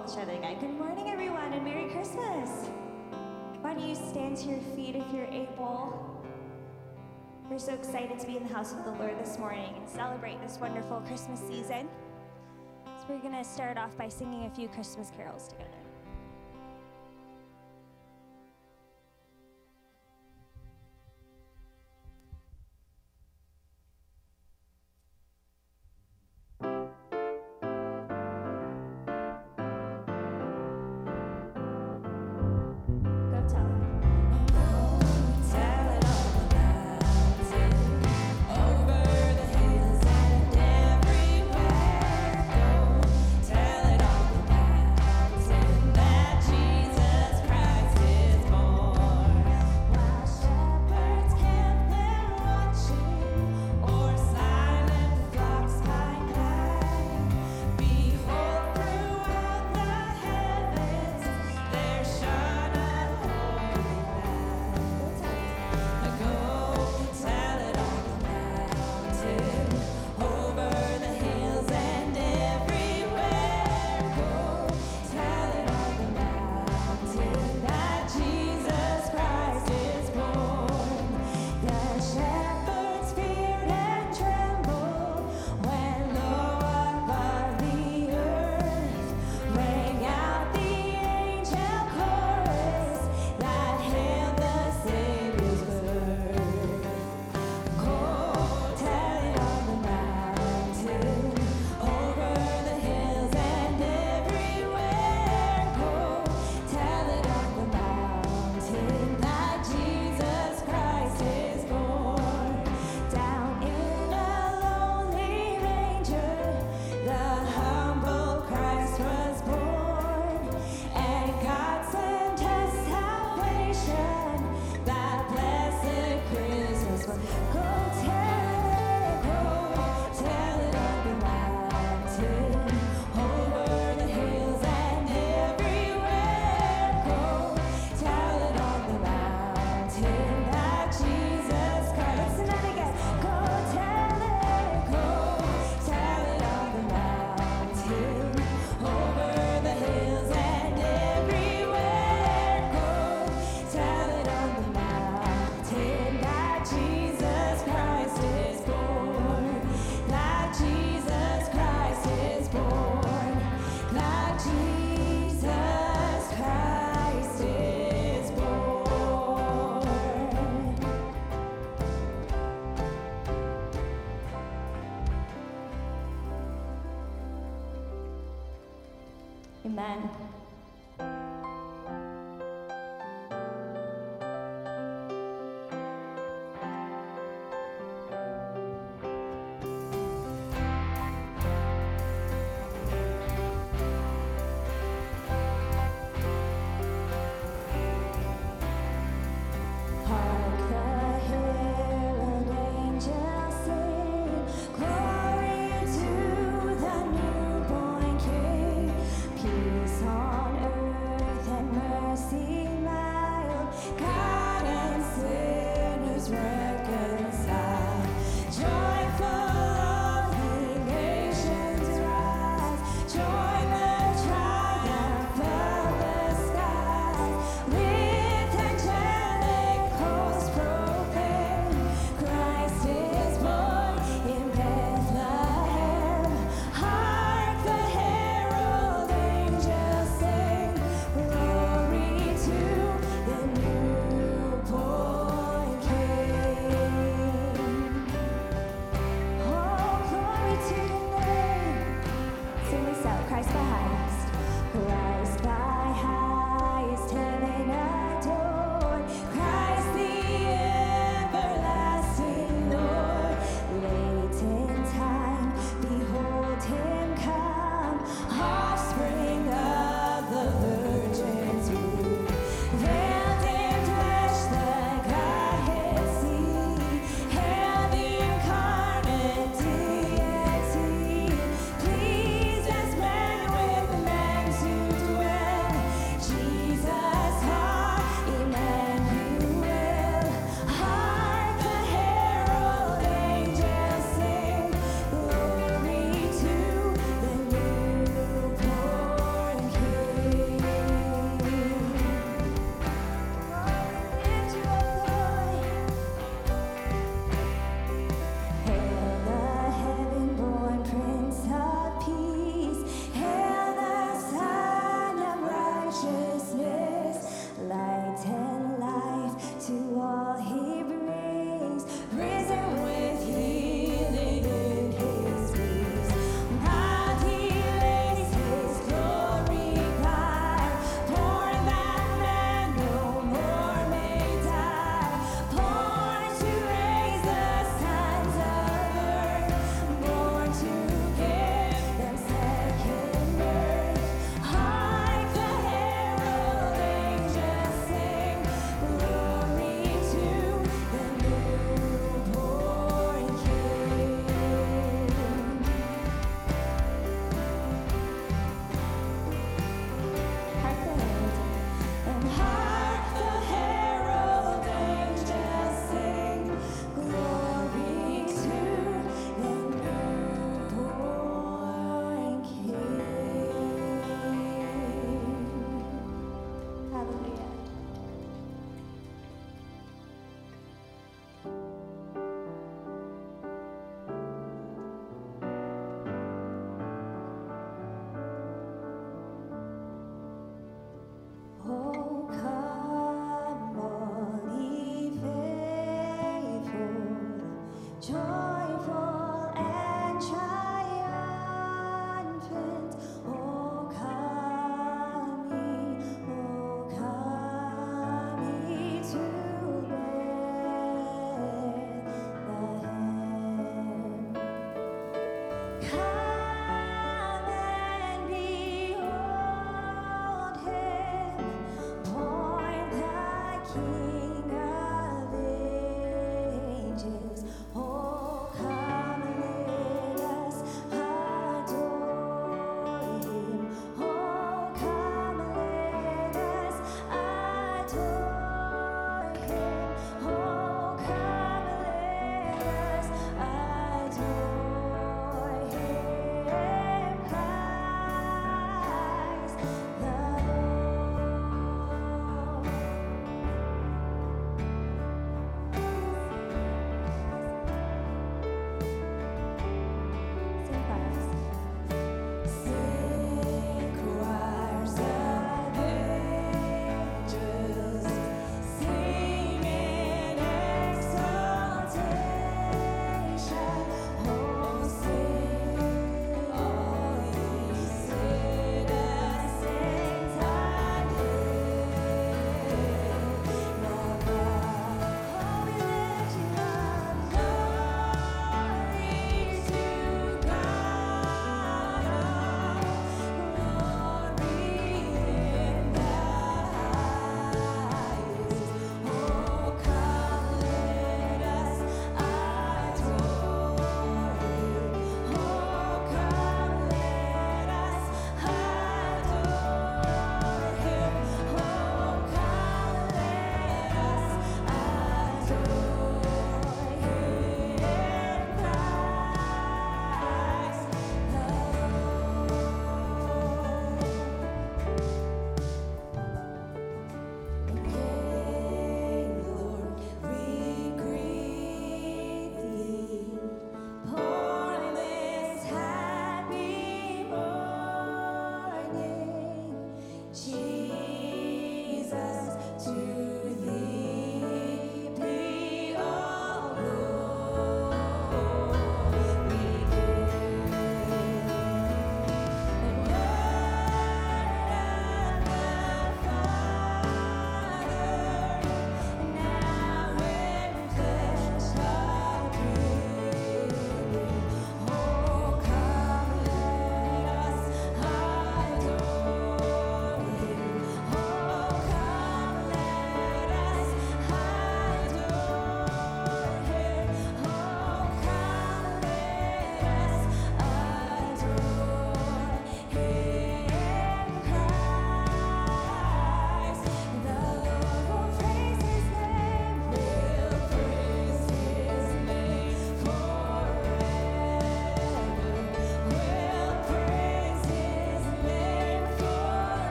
call each other again. Good morning, everyone, and Merry Christmas. Why don't you stand to your feet if you're able? We're so excited to be in the house of the Lord this morning and celebrate this wonderful Christmas season. So, we're going to start off by singing a few Christmas carols together.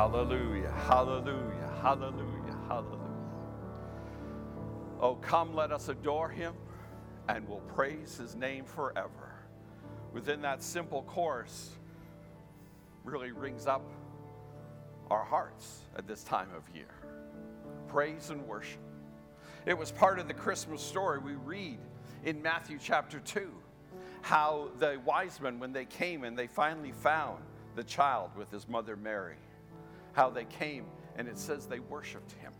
Hallelujah, hallelujah, hallelujah, hallelujah. Oh, come, let us adore him and we'll praise his name forever. Within that simple chorus, really rings up our hearts at this time of year. Praise and worship. It was part of the Christmas story we read in Matthew chapter 2 how the wise men, when they came and they finally found the child with his mother Mary, how they came and it says they worshiped him.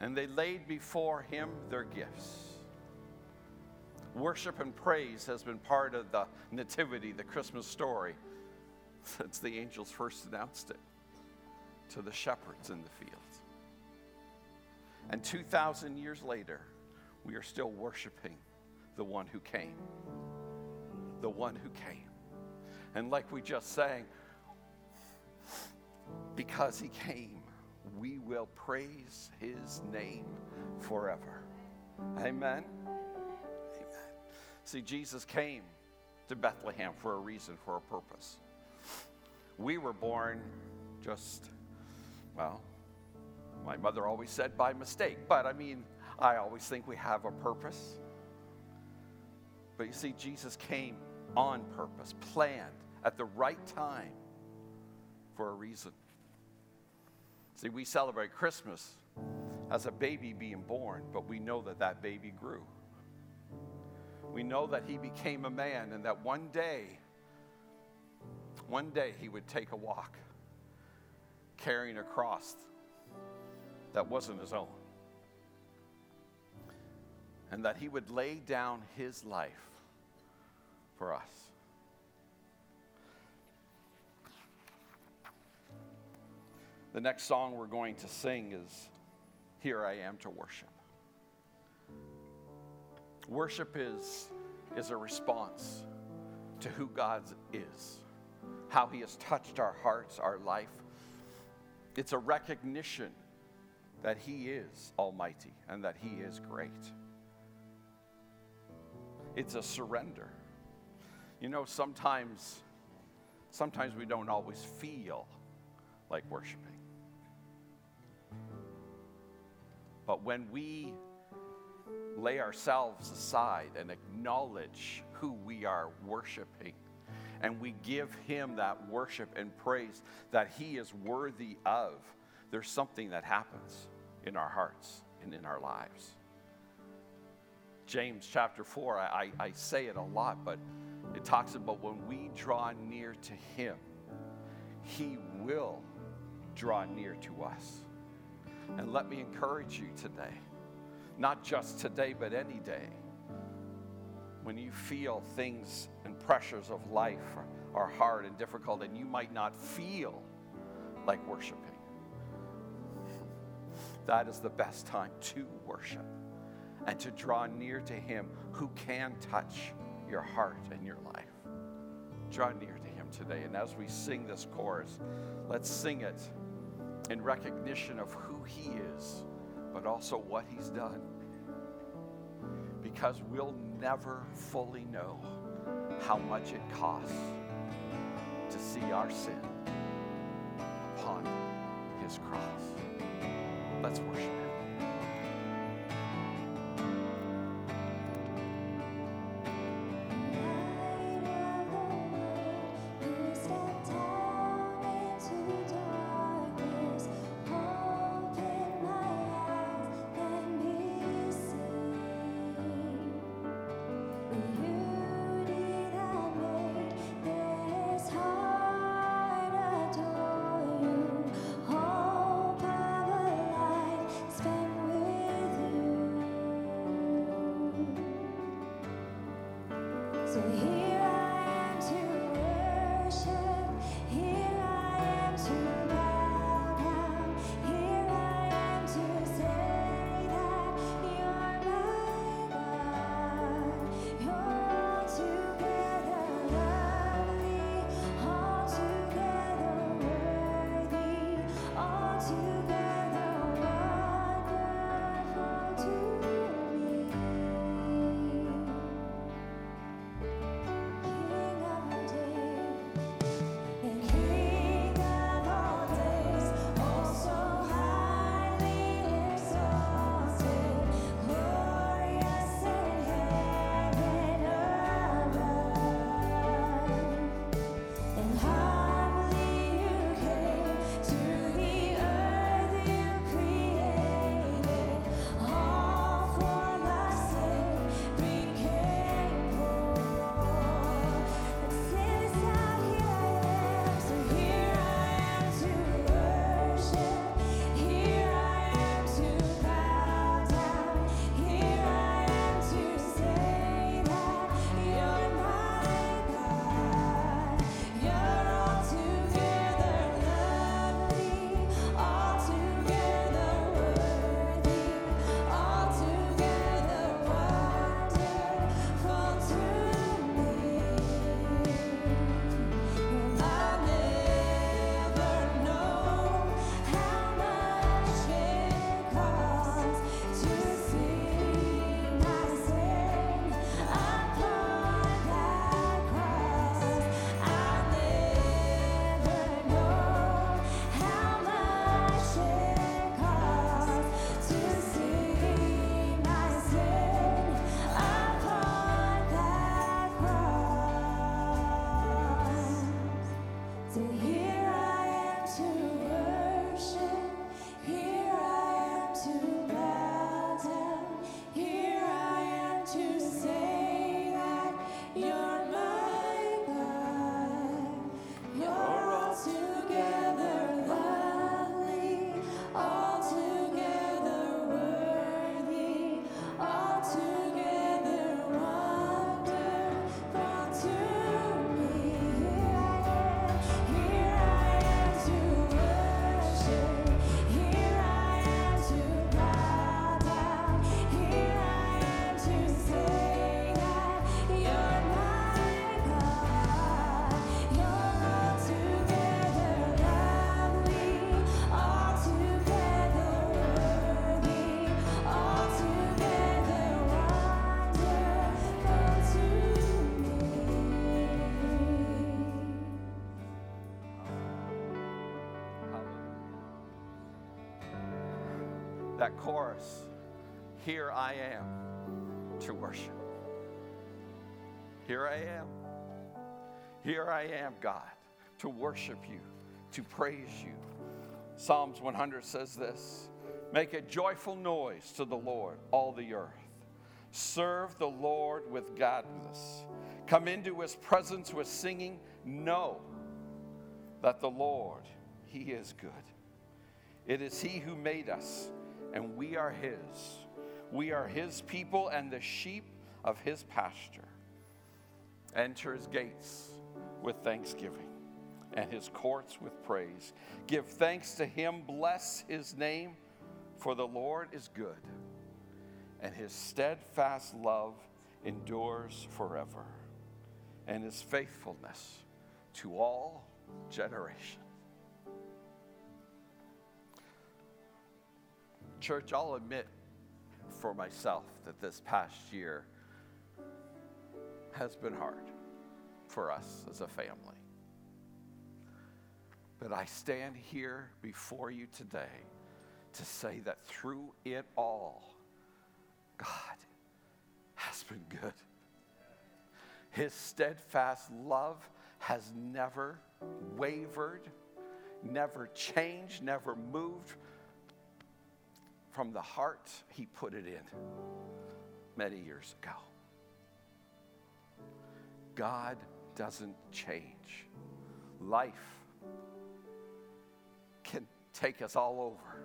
And they laid before him their gifts. Worship and praise has been part of the Nativity, the Christmas story, since the angels first announced it to the shepherds in the fields. And 2,000 years later, we are still worshiping the one who came. The one who came. And like we just sang, because he came, we will praise his name forever. Amen. Amen. See, Jesus came to Bethlehem for a reason, for a purpose. We were born just, well, my mother always said by mistake, but I mean, I always think we have a purpose. But you see, Jesus came on purpose, planned at the right time for a reason. See, we celebrate Christmas as a baby being born, but we know that that baby grew. We know that he became a man and that one day, one day he would take a walk carrying a cross that wasn't his own. And that he would lay down his life for us. The next song we're going to sing is Here I Am to Worship. Worship is, is a response to who God is, how He has touched our hearts, our life. It's a recognition that He is Almighty and that He is great. It's a surrender. You know, sometimes, sometimes we don't always feel like worshiping. But when we lay ourselves aside and acknowledge who we are worshiping, and we give Him that worship and praise that He is worthy of, there's something that happens in our hearts and in our lives. James chapter 4, I, I, say it a lot, but it talks about when we draw near to Him, He will draw near to us. And let me encourage you today, not just today, but any day, when you feel things and pressures of life are hard and difficult, and you might not feel like worshiping, that is the best time to worship and to draw near to Him who can touch your heart and your life. Draw near to Him today. And as we sing this chorus, let's sing it in recognition of who He is, but also what He's done. Because we'll never fully know how much it costs to see our sin upon His cross. Let's worship Him. That chorus Here I am to worship. Here I am. Here I am, God, to worship you, to praise you. Psalms 100 says this Make a joyful noise to the Lord, all the earth. Serve the Lord with gladness. Come into his presence with singing. Know that the Lord, he is good. It is he who made us, and we are his. We are his people and the sheep of his pasture. Enter his gates with thanksgiving and his courts with praise. Give thanks to him, bless his name, for the Lord is good, and his steadfast love endures forever, and his faithfulness to all generations. Church, I'll admit for myself that this past year has been hard for us as a family. But I stand here before you today to say that through it all, God has been good. His steadfast love has never wavered, never changed, never moved from the heart He put it in many years ago. God doesn't change. Life can take us all over.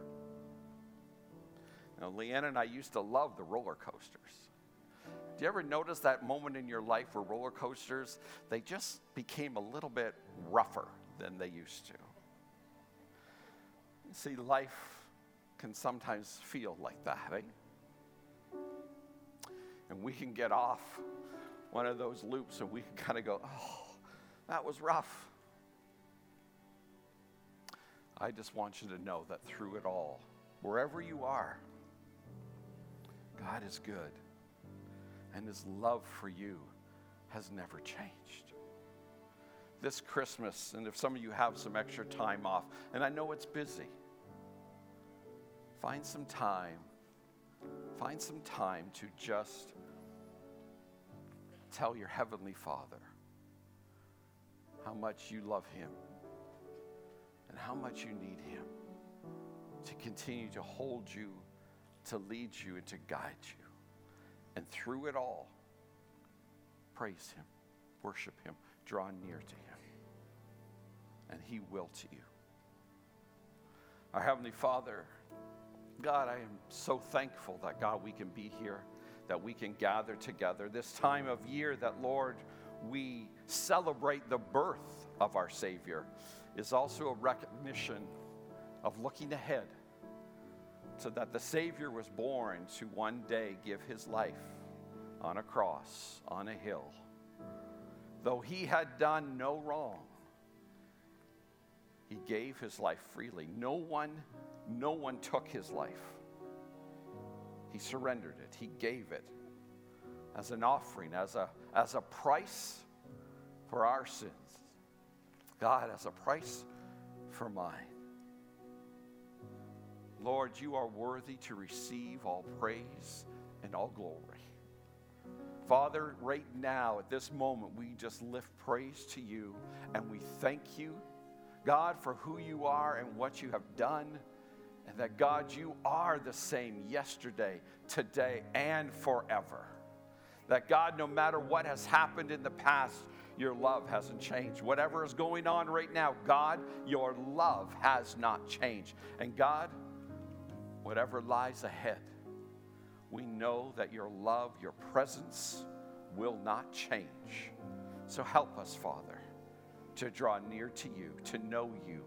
Now, Leanne and I used to love the roller coasters. Do you ever notice that moment in your life where roller coasters, they just became a little bit rougher than they used to? See, life can sometimes feel like that, eh? And we can get off one of those loops and we can kind of go, oh, that was rough. I just want you to know that through it all, wherever you are, God is good. And his love for you has never changed. This Christmas, and if some of you have some extra time off, and I know it's busy, find some time, find some time to just tell your Heavenly Father how much you love Him and how much you need Him to continue to hold you, to lead you, and to guide you. And through it all, praise Him, worship Him, draw near to Him, and He will to you. Our Heavenly Father, God, I am so thankful that, God, we can be here, that we can gather together. This time of year that, Lord, we celebrate the birth of our Savior is also a recognition of looking ahead so that the Savior was born to one day give his life on a cross, on a hill. Though he had done no wrong, he gave his life freely. No one, no one took his life. He surrendered it. He gave it as an offering, as a, as a price for our sins. God, as a price for mine. Lord, you are worthy to receive all praise and all glory. Father, right now, at this moment, we just lift praise to you and we thank you, God, for who you are and what you have done. And that, God, you are the same yesterday, today, and forever. That, God, no matter what has happened in the past, your love hasn't changed. Whatever is going on right now, God, your love has not changed. And God, whatever lies ahead, we know that your love, your presence will not change. So help us, Father, to draw near to you, to know you.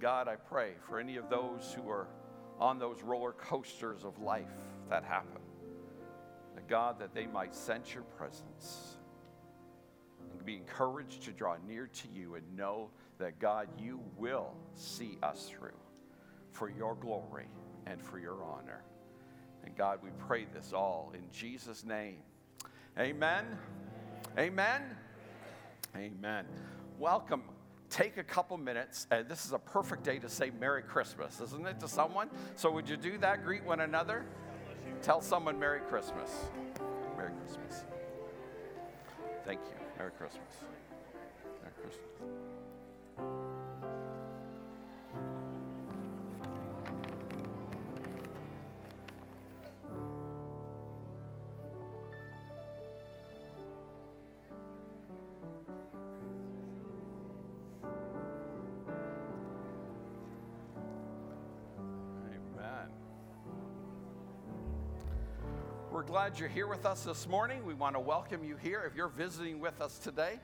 God, I pray for any of those who are on those roller coasters of life that happen, that God, that they might sense your presence and be encouraged to draw near to you and know that God, you will see us through for your glory and for your honor. And God, we pray this all in Jesus' name. Amen. Amen. Amen. Welcome. Take a couple minutes, and this is a perfect day to say Merry Christmas, isn't it, to someone? So, would you do that? Greet one another? Tell someone Merry Christmas. Merry Christmas. Thank you. Merry Christmas. Merry Christmas. Glad you're here with us this morning. We want to welcome you here. If you're visiting with us today,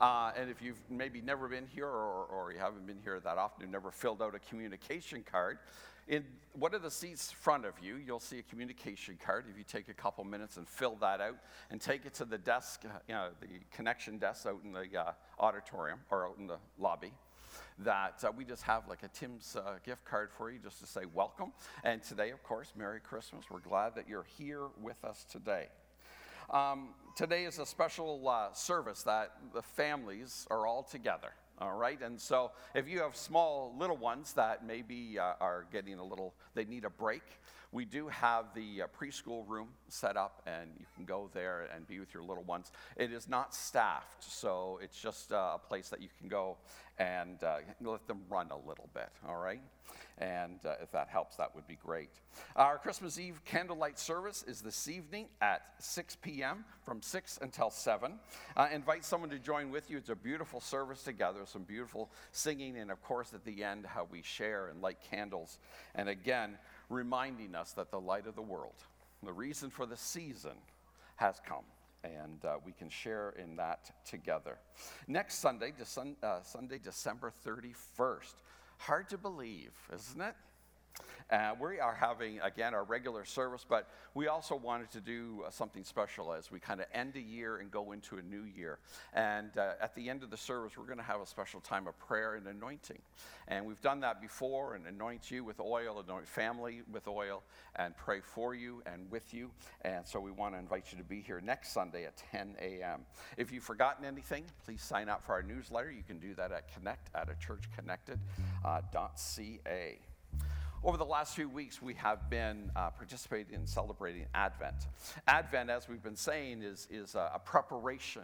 uh, and if you've maybe never been here or, or you haven't been here that often, you've never filled out a communication card, in one of the seats in front of you, you'll see a communication card. If you take a couple minutes and fill that out and take it to the desk, uh, you know, the connection desk out in the uh, auditorium or out in the lobby, that uh, we just have like a Tim's uh, gift card for you just to say welcome. And today, of course, Merry Christmas. We're glad that you're here with us today. Um, today is a special uh, service that the families are all together. All right, and so if you have small little ones that maybe uh, are getting a little, they need a break, we do have the uh, preschool room set up, and you can go there and be with your little ones. It is not staffed, so it's just uh, a place that you can go and uh, let them run a little bit, all right? And uh, if that helps, that would be great. Our Christmas Eve candlelight service is this evening at 6 p.m. from 6 until 7. Uh, invite someone to join with you. It's a beautiful service together, some beautiful singing, and of course, at the end, how we share and light candles. And again, reminding us that the light of the world, the reason for the season, has come and uh, we can share in that together. Next Sunday, uh, Sunday, December 31st. Hard to believe, isn't it? Uh, we are having, again, our regular service, but we also wanted to do uh, something special as we kind of end a year and go into a new year. And uh, at the end of the service, we're going to have a special time of prayer and anointing. And we've done that before and anoint you with oil, anoint family with oil, and pray for you and with you. And so we want to invite you to be here next Sunday at 10 a.m. If you've forgotten anything, please sign up for our newsletter. You can do that at connect at a churchconnected.ca. Over the last few weeks, we have been uh, participating in celebrating Advent. Advent, as we've been saying, is, is a, a preparation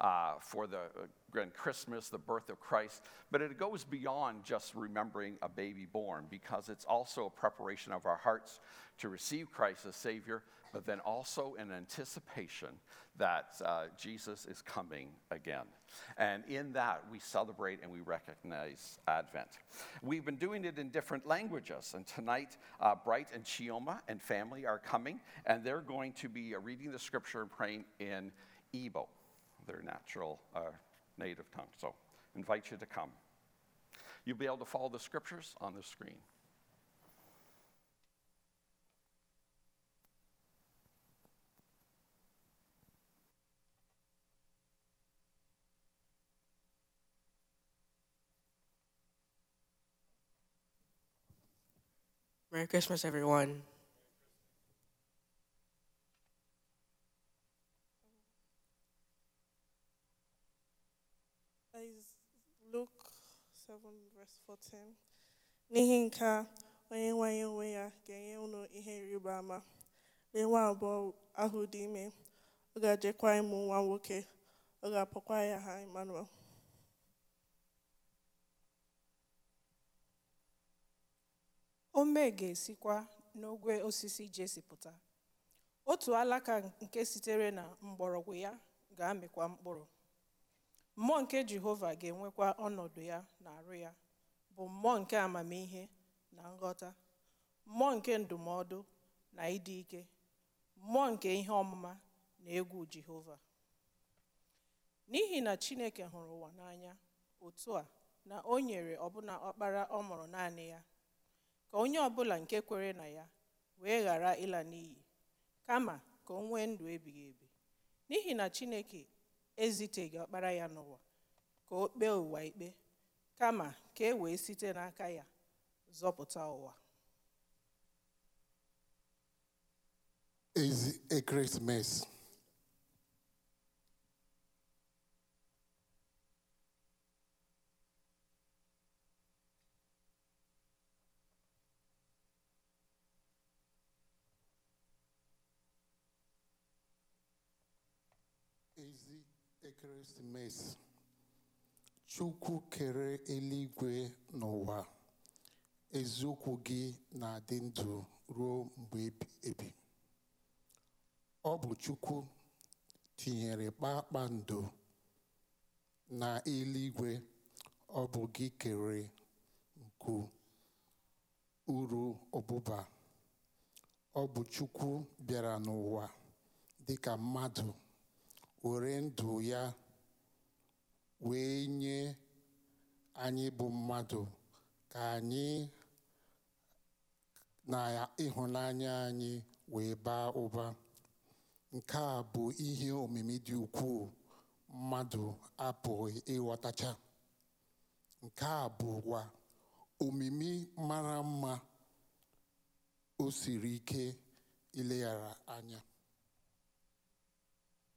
uh, for the uh, grand Christmas, the birth of Christ, but it goes beyond just remembering a baby born because it's also a preparation of our hearts to receive Christ as Savior, but then also in anticipation that uh, Jesus is coming again. And in that, we celebrate and we recognize Advent. We've been doing it in different languages, and tonight, uh, Bright and Chioma and family are coming, and they're going to be uh, reading the scripture and praying in Igbo, their natural uh, native tongue. So, invite you to come. You'll be able to follow the scriptures on the screen. Merry Christmas, everyone. is Luke 7 verse 14. N'ihi nke a, onye nwe anyị onwe ya ga-enye unu ihe ịrịba ama. Lee nwa abụọ ahụ dị ime, ọ ga-ejekwa ịmụ nwa nwoke, ọ ga-akpọkwa ya ha Emmanuel. Ome ga-esikwa n'ogwe osisi jesi pụta. Otu alaka nke sitere na mgbọrọgwụ ya ga-amịkwa mkpụrụ. Mmụọ nke jehova ga-enwekwa ọnọdụ ya n'arụ ya bụ mmụọ nke amamihe na nghọta mmụọ nke ndụmọdụ na ịdị ike mmụọ nke ihe ọmụma na egwu jehova. N'ihi na chineke hụrụ ụwa n'anya otu a na o nyere ọbụna ọkpara ọ mụrụ naanị ya. Ka onye ọbụla nke kwere na ya wee ghara ịla n'iyi kama ka o nwee ndụ ebighị ebi. N'ihi na chineke eziteghị ọkpara ya n'ụwa ka o kpee ụwa ikpe kama ka e wee site n'aka ya zọpụta ụwa. Ekeresimesi ezi ekeresimesi chukwu kere eluigwe n'ụwa. Eziokwu gị na-adị ndụ ruo mgbe ebi- ọ bụ chukwu tinyere kpakpando na eluigwe. Ọ bụ gị kere nku uru ọbụba ọ bụ chukwu bịara n'ụwa dịka mmadụ. Were ndụ ya wee nye anyị bụ mmadụ. Ka anyị na ịhụnanya anyị wee baa ụba. Nke a bụ ihe omimi dị ukwuu mmadụ apụghị ịghọtacha. Nke a bụkwa omimi mara mma o siri ike ileghara anya.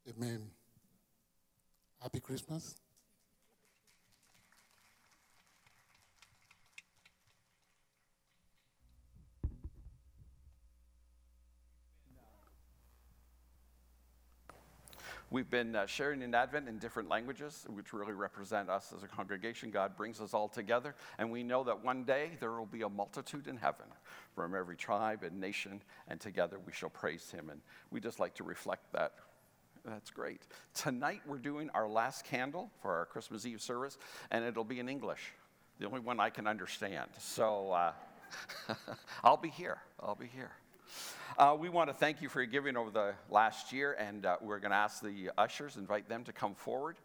Amen happy christmas We've been uh, sharing in Advent in different languages, which really represent us as a congregation. God brings us all together, and we know that one day there will be a multitude in heaven from every tribe and nation, and together we shall praise Him. And we just like to reflect that. That's great. Tonight we're doing our last candle for our Christmas Eve service, and it'll be in English, the only one I can understand. So uh, I'll be here. I'll be here. Uh, we want to thank you for your giving over the last year, and uh, we're going to ask the ushers, invite them to come forward.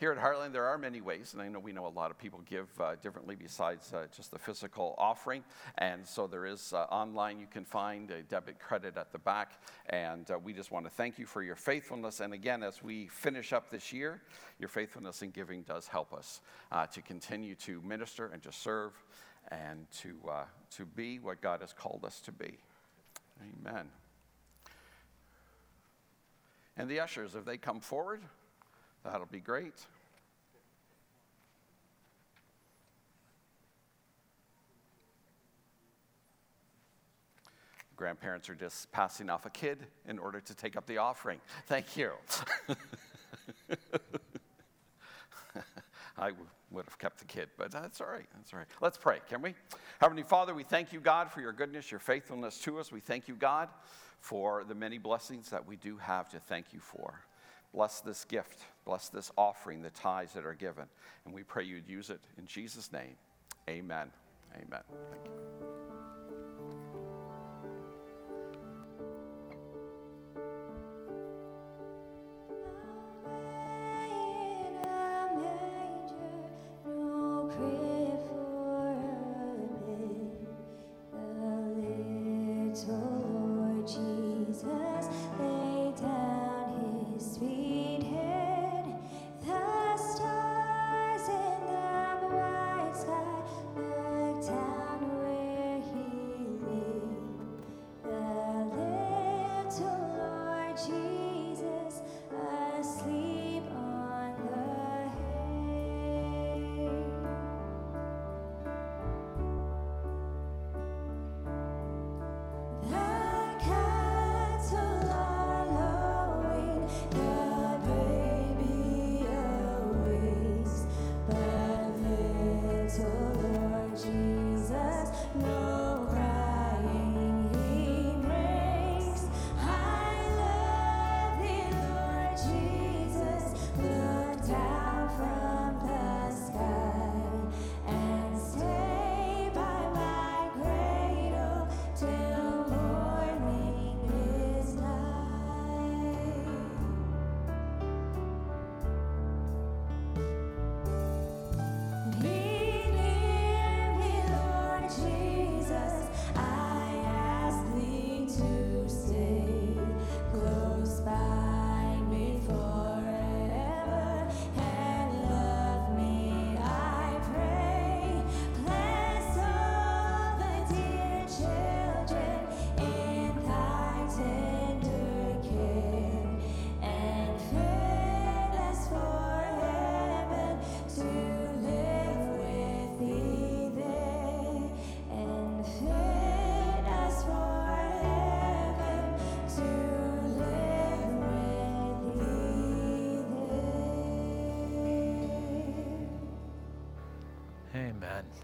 Here at Heartland, there are many ways, and I know we know a lot of people give uh, differently besides uh, just the physical offering. And so there is uh, online, you can find a debit credit at the back. And uh, we just want to thank you for your faithfulness. And again, as we finish up this year, your faithfulness in giving does help us uh, to continue to minister and to serve and to, uh, to be what God has called us to be. Amen. And the ushers, if they come forward, that'll be great. Grandparents are just passing off a kid in order to take up the offering. Thank you. I would have kept the kid, but that's all right. That's all right. Let's pray, can we? Heavenly Father, we thank you, God, for your goodness, your faithfulness to us. We thank you, God, for the many blessings that we do have to thank you for. Bless this gift, bless this offering, the tithes that are given. And we pray you'd use it in Jesus' name. Amen. Amen. Thank you.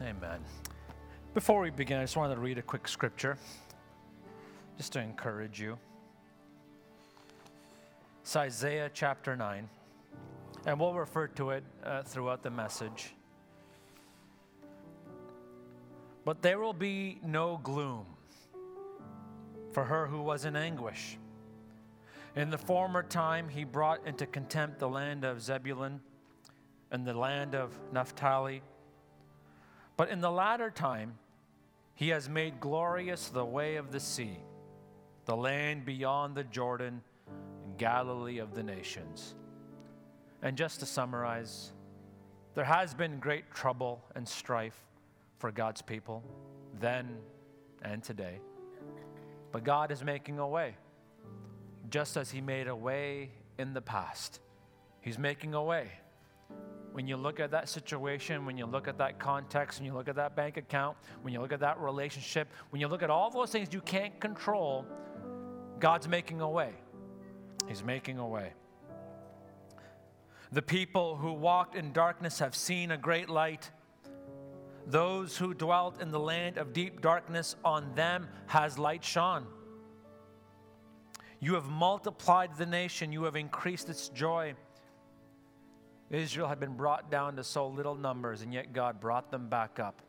Amen. Before we begin, I just wanted to read a quick scripture just to encourage you. It's Isaiah chapter 9, and we'll refer to it uh, throughout the message. But there will be no gloom for her who was in anguish. In the former time, he brought into contempt the land of Zebulun and the land of Naphtali. But in the latter time, he has made glorious the way of the sea, the land beyond the Jordan, Galilee of the nations. And just to summarize, there has been great trouble and strife for God's people then and today. But God is making a way, just as He made a way in the past. He's making a way. When you look at that situation, when you look at that context, when you look at that bank account, when you look at that relationship, when you look at all those things you can't control, God's making a way. He's making a way. The people who walked in darkness have seen a great light. Those who dwelt in the land of deep darkness, on them has light shone. You have multiplied the nation, you have increased its joy. Israel had been brought down to so little numbers, and yet God brought them back up.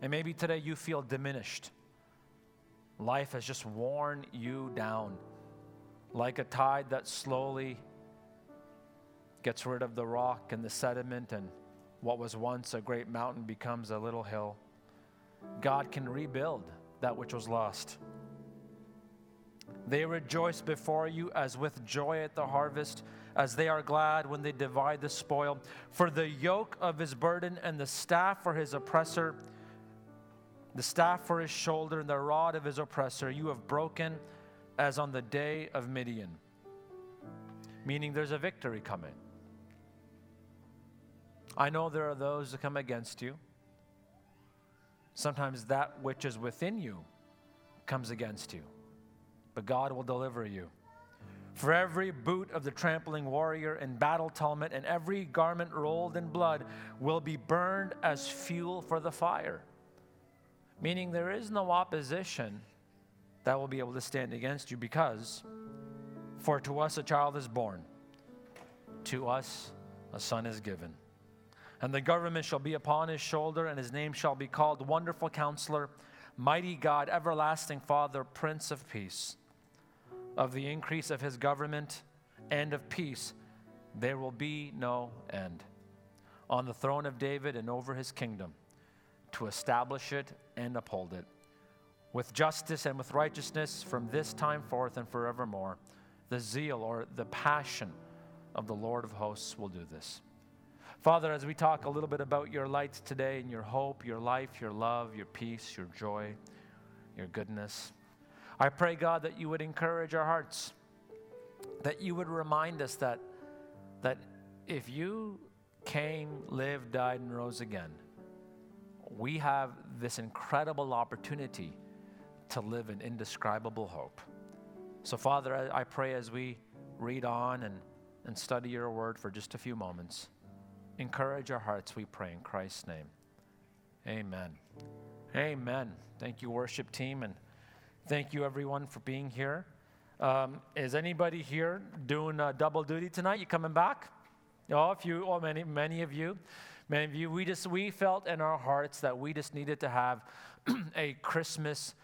And maybe today you feel diminished. Life has just worn you down like a tide that slowly gets rid of the rock and the sediment, and what was once a great mountain becomes a little hill. God can rebuild that which was lost. They rejoice before you as with joy at the harvest, as they are glad when they divide the spoil. For the yoke of his burden and the staff for his oppressor, the staff for his shoulder and the rod of his oppressor, you have broken as on the day of Midian. Meaning there's a victory coming. I know there are those that come against you. Sometimes that which is within you comes against you but God will deliver you. For every boot of the trampling warrior and battle tumult and every garment rolled in blood will be burned as fuel for the fire. Meaning there is no opposition that will be able to stand against you because for to us a child is born, to us a son is given. And the government shall be upon his shoulder, and his name shall be called Wonderful Counselor, Mighty God, Everlasting Father, Prince of Peace of the increase of his government and of peace, there will be no end. On the throne of David and over his kingdom, to establish it and uphold it, with justice and with righteousness from this time forth and forevermore. The zeal or the passion of the Lord of hosts will do this. Father, as we talk a little bit about your lights today and your hope, your life, your love, your peace, your joy, your goodness, I pray, God, that you would encourage our hearts, that you would remind us that, that if you came, lived, died, and rose again, we have this incredible opportunity to live in indescribable hope. So, Father, I pray as we read on and, and study your word for just a few moments, encourage our hearts, we pray in Christ's name. Amen. Amen. Thank you, worship team. and Thank you, everyone, for being here. Um, is anybody here doing uh, double duty tonight? You coming back? Oh, a few, oh, many, many of you. Many of you, we just, we felt in our hearts that we just needed to have a Christmas,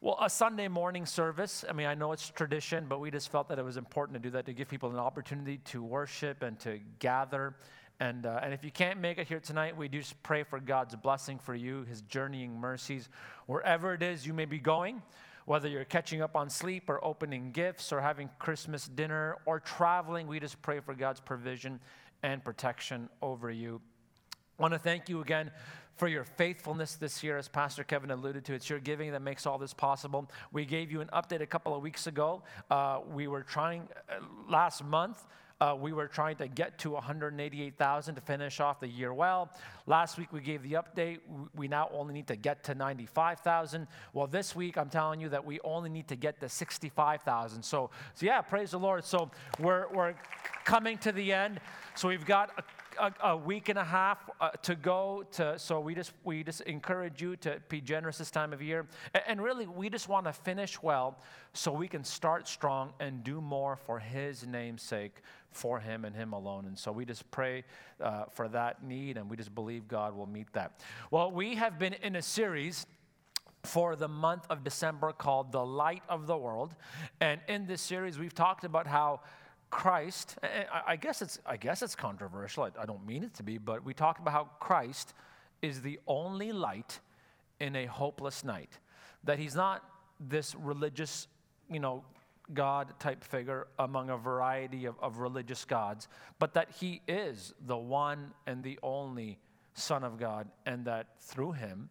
well, a Sunday morning service. I mean, I know it's tradition, but we just felt that it was important to do that to give people an opportunity to worship and to gather. And, uh, and if you can't make it here tonight, we do just pray for God's blessing for you, His journeying mercies, wherever it is you may be going whether you're catching up on sleep or opening gifts or having Christmas dinner or traveling, we just pray for God's provision and protection over you. I want to thank you again for your faithfulness this year, as Pastor Kevin alluded to. It's your giving that makes all this possible. We gave you an update a couple of weeks ago. Uh, we were trying uh, last month uh, we were trying to get to 188,000 to finish off the year well. Last week we gave the update. We now only need to get to 95,000. Well, this week I'm telling you that we only need to get to 65,000. So, so yeah, praise the Lord. So we're, we're coming to the end. So we've got a a, a week and a half uh, to go. To so we just we just encourage you to be generous this time of year, and, and really we just want to finish well, so we can start strong and do more for His name's sake, for Him and Him alone. And so we just pray uh, for that need, and we just believe God will meet that. Well, we have been in a series for the month of December called The Light of the World. And in this series, we've talked about how Christ, I guess it's, I guess it's controversial. I don't mean it to be, but we talked about how Christ is the only light in a hopeless night. That he's not this religious, you know, God type figure among a variety of, of religious gods, but that he is the one and the only Son of God, and that through him,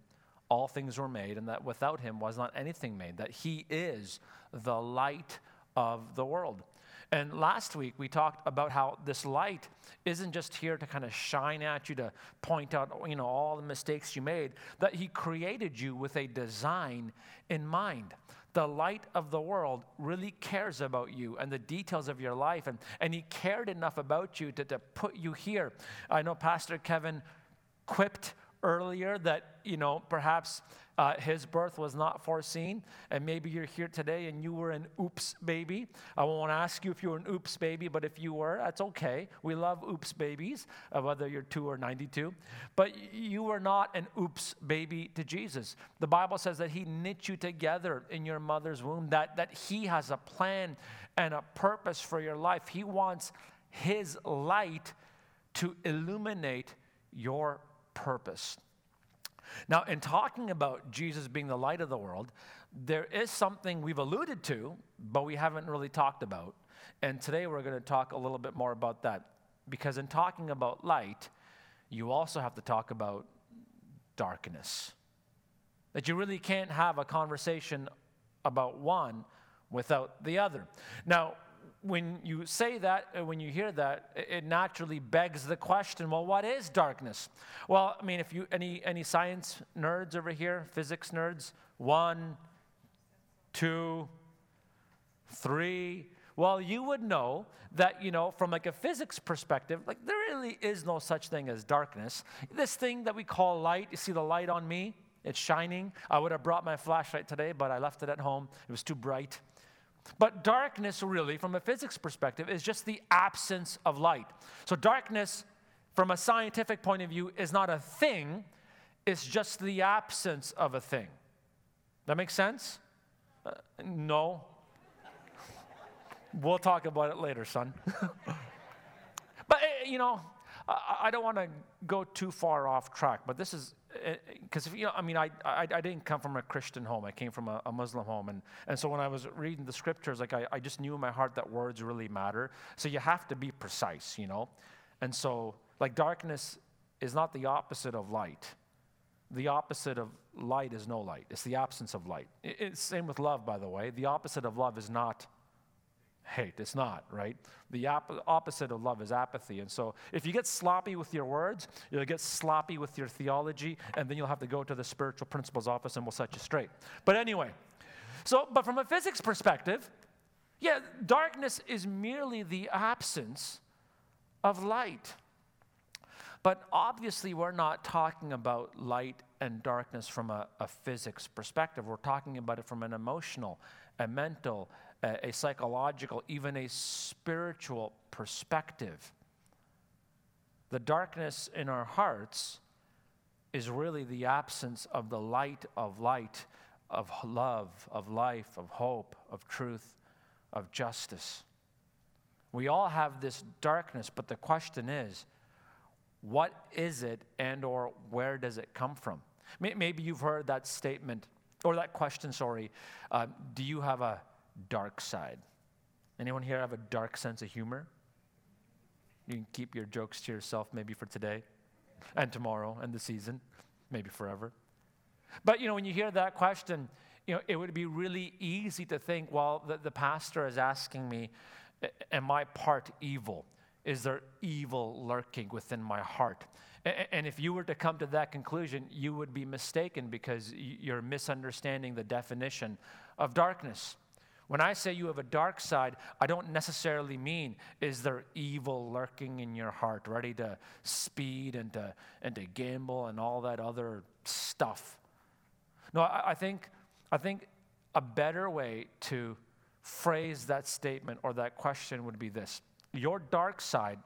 all things were made, and that without him was not anything made, that he is the light of the world. And last week we talked about how this light isn't just here to kind of shine at you to point out, you know, all the mistakes you made, that he created you with a design in mind. The light of the world really cares about you and the details of your life, and, and he cared enough about you to, to put you here. I know Pastor Kevin quipped earlier that, you know, perhaps uh, his birth was not foreseen, and maybe you're here today and you were an oops baby. I won't ask you if you were an oops baby, but if you were, that's okay. We love oops babies, uh, whether you're two or 92. But you were not an oops baby to Jesus. The Bible says that he knit you together in your mother's womb, that, that he has a plan and a purpose for your life. He wants his light to illuminate your purpose. Now, in talking about Jesus being the light of the world, there is something we've alluded to, but we haven't really talked about. And today we're going to talk a little bit more about that. Because in talking about light, you also have to talk about darkness. That you really can't have a conversation about one without the other. Now, when you say that, uh, when you hear that, it naturally begs the question well, what is darkness? Well, I mean, if you, any, any science nerds over here, physics nerds? One, two, three. Well, you would know that, you know, from like a physics perspective, like there really is no such thing as darkness. This thing that we call light, you see the light on me? It's shining. I would have brought my flashlight today, but I left it at home. It was too bright. But darkness, really, from a physics perspective, is just the absence of light. So, darkness, from a scientific point of view, is not a thing, it's just the absence of a thing. That makes sense? Uh, no. we'll talk about it later, son. but, eh, you know, I, I don't want to go too far off track, but this is because you know, I mean, I, I, I, didn't come from a Christian home. I came from a, a, Muslim home, and, and so when I was reading the scriptures, like I, I just knew in my heart that words really matter. So you have to be precise, you know. And so, like darkness is not the opposite of light. The opposite of light is no light. It's the absence of light. It, it's same with love, by the way. The opposite of love is not hate. It's not, right? The opposite of love is apathy. And so if you get sloppy with your words, you'll get sloppy with your theology, and then you'll have to go to the spiritual principal's office and we'll set you straight. But anyway, so, but from a physics perspective, yeah, darkness is merely the absence of light. But obviously, we're not talking about light and darkness from a, a physics perspective. We're talking about it from an emotional, a mental, a, a psychological, even a spiritual perspective. The darkness in our hearts is really the absence of the light of light, of love, of life, of hope, of truth, of justice. We all have this darkness, but the question is, what is it and or where does it come from? Maybe you've heard that statement or that question, sorry. Uh, do you have a dark side. Anyone here have a dark sense of humor? You can keep your jokes to yourself maybe for today and tomorrow and the season, maybe forever. But you know, when you hear that question, you know, it would be really easy to think, well, the, the pastor is asking me, am I part evil? Is there evil lurking within my heart? And if you were to come to that conclusion, you would be mistaken because you're misunderstanding the definition of darkness. When I say you have a dark side, I don't necessarily mean is there evil lurking in your heart, ready to speed and to, and to gamble and all that other stuff. No, I, I think, I think a better way to phrase that statement or that question would be this Your dark side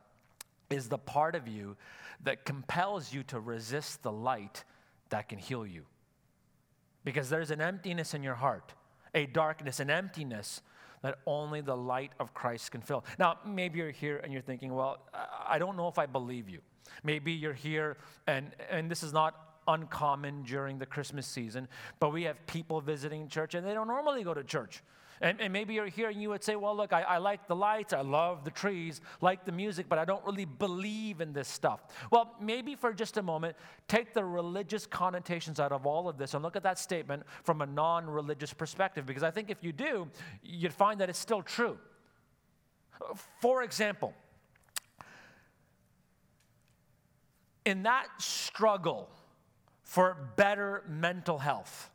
is the part of you that compels you to resist the light that can heal you. Because there's an emptiness in your heart, a darkness, an emptiness that only the light of Christ can fill. Now, maybe you're here and you're thinking, well, I don't know if I believe you. Maybe you're here and, and this is not uncommon during the Christmas season, but we have people visiting church and they don't normally go to church. And, and, maybe you're here and you would say, well, look, I, I, like the lights, I love the trees, like the music, but I don't really believe in this stuff. Well, maybe for just a moment, take the religious connotations out of all of this and look at that statement from a non religious perspective, because I think if you do, you'd find that it's still true. For example, in that struggle for better mental health,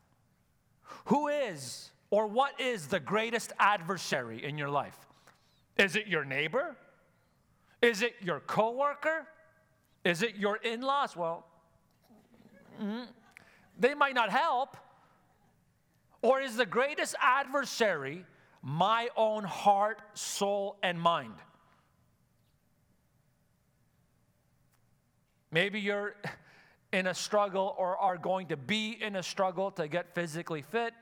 who is or what is the greatest adversary in your life? Is it your neighbor? Is it your coworker? Is it your in-laws? Well, mm, they might not help. Or is the greatest adversary my own heart, soul, and mind? Maybe you're in a struggle or are going to be in a struggle to get physically fit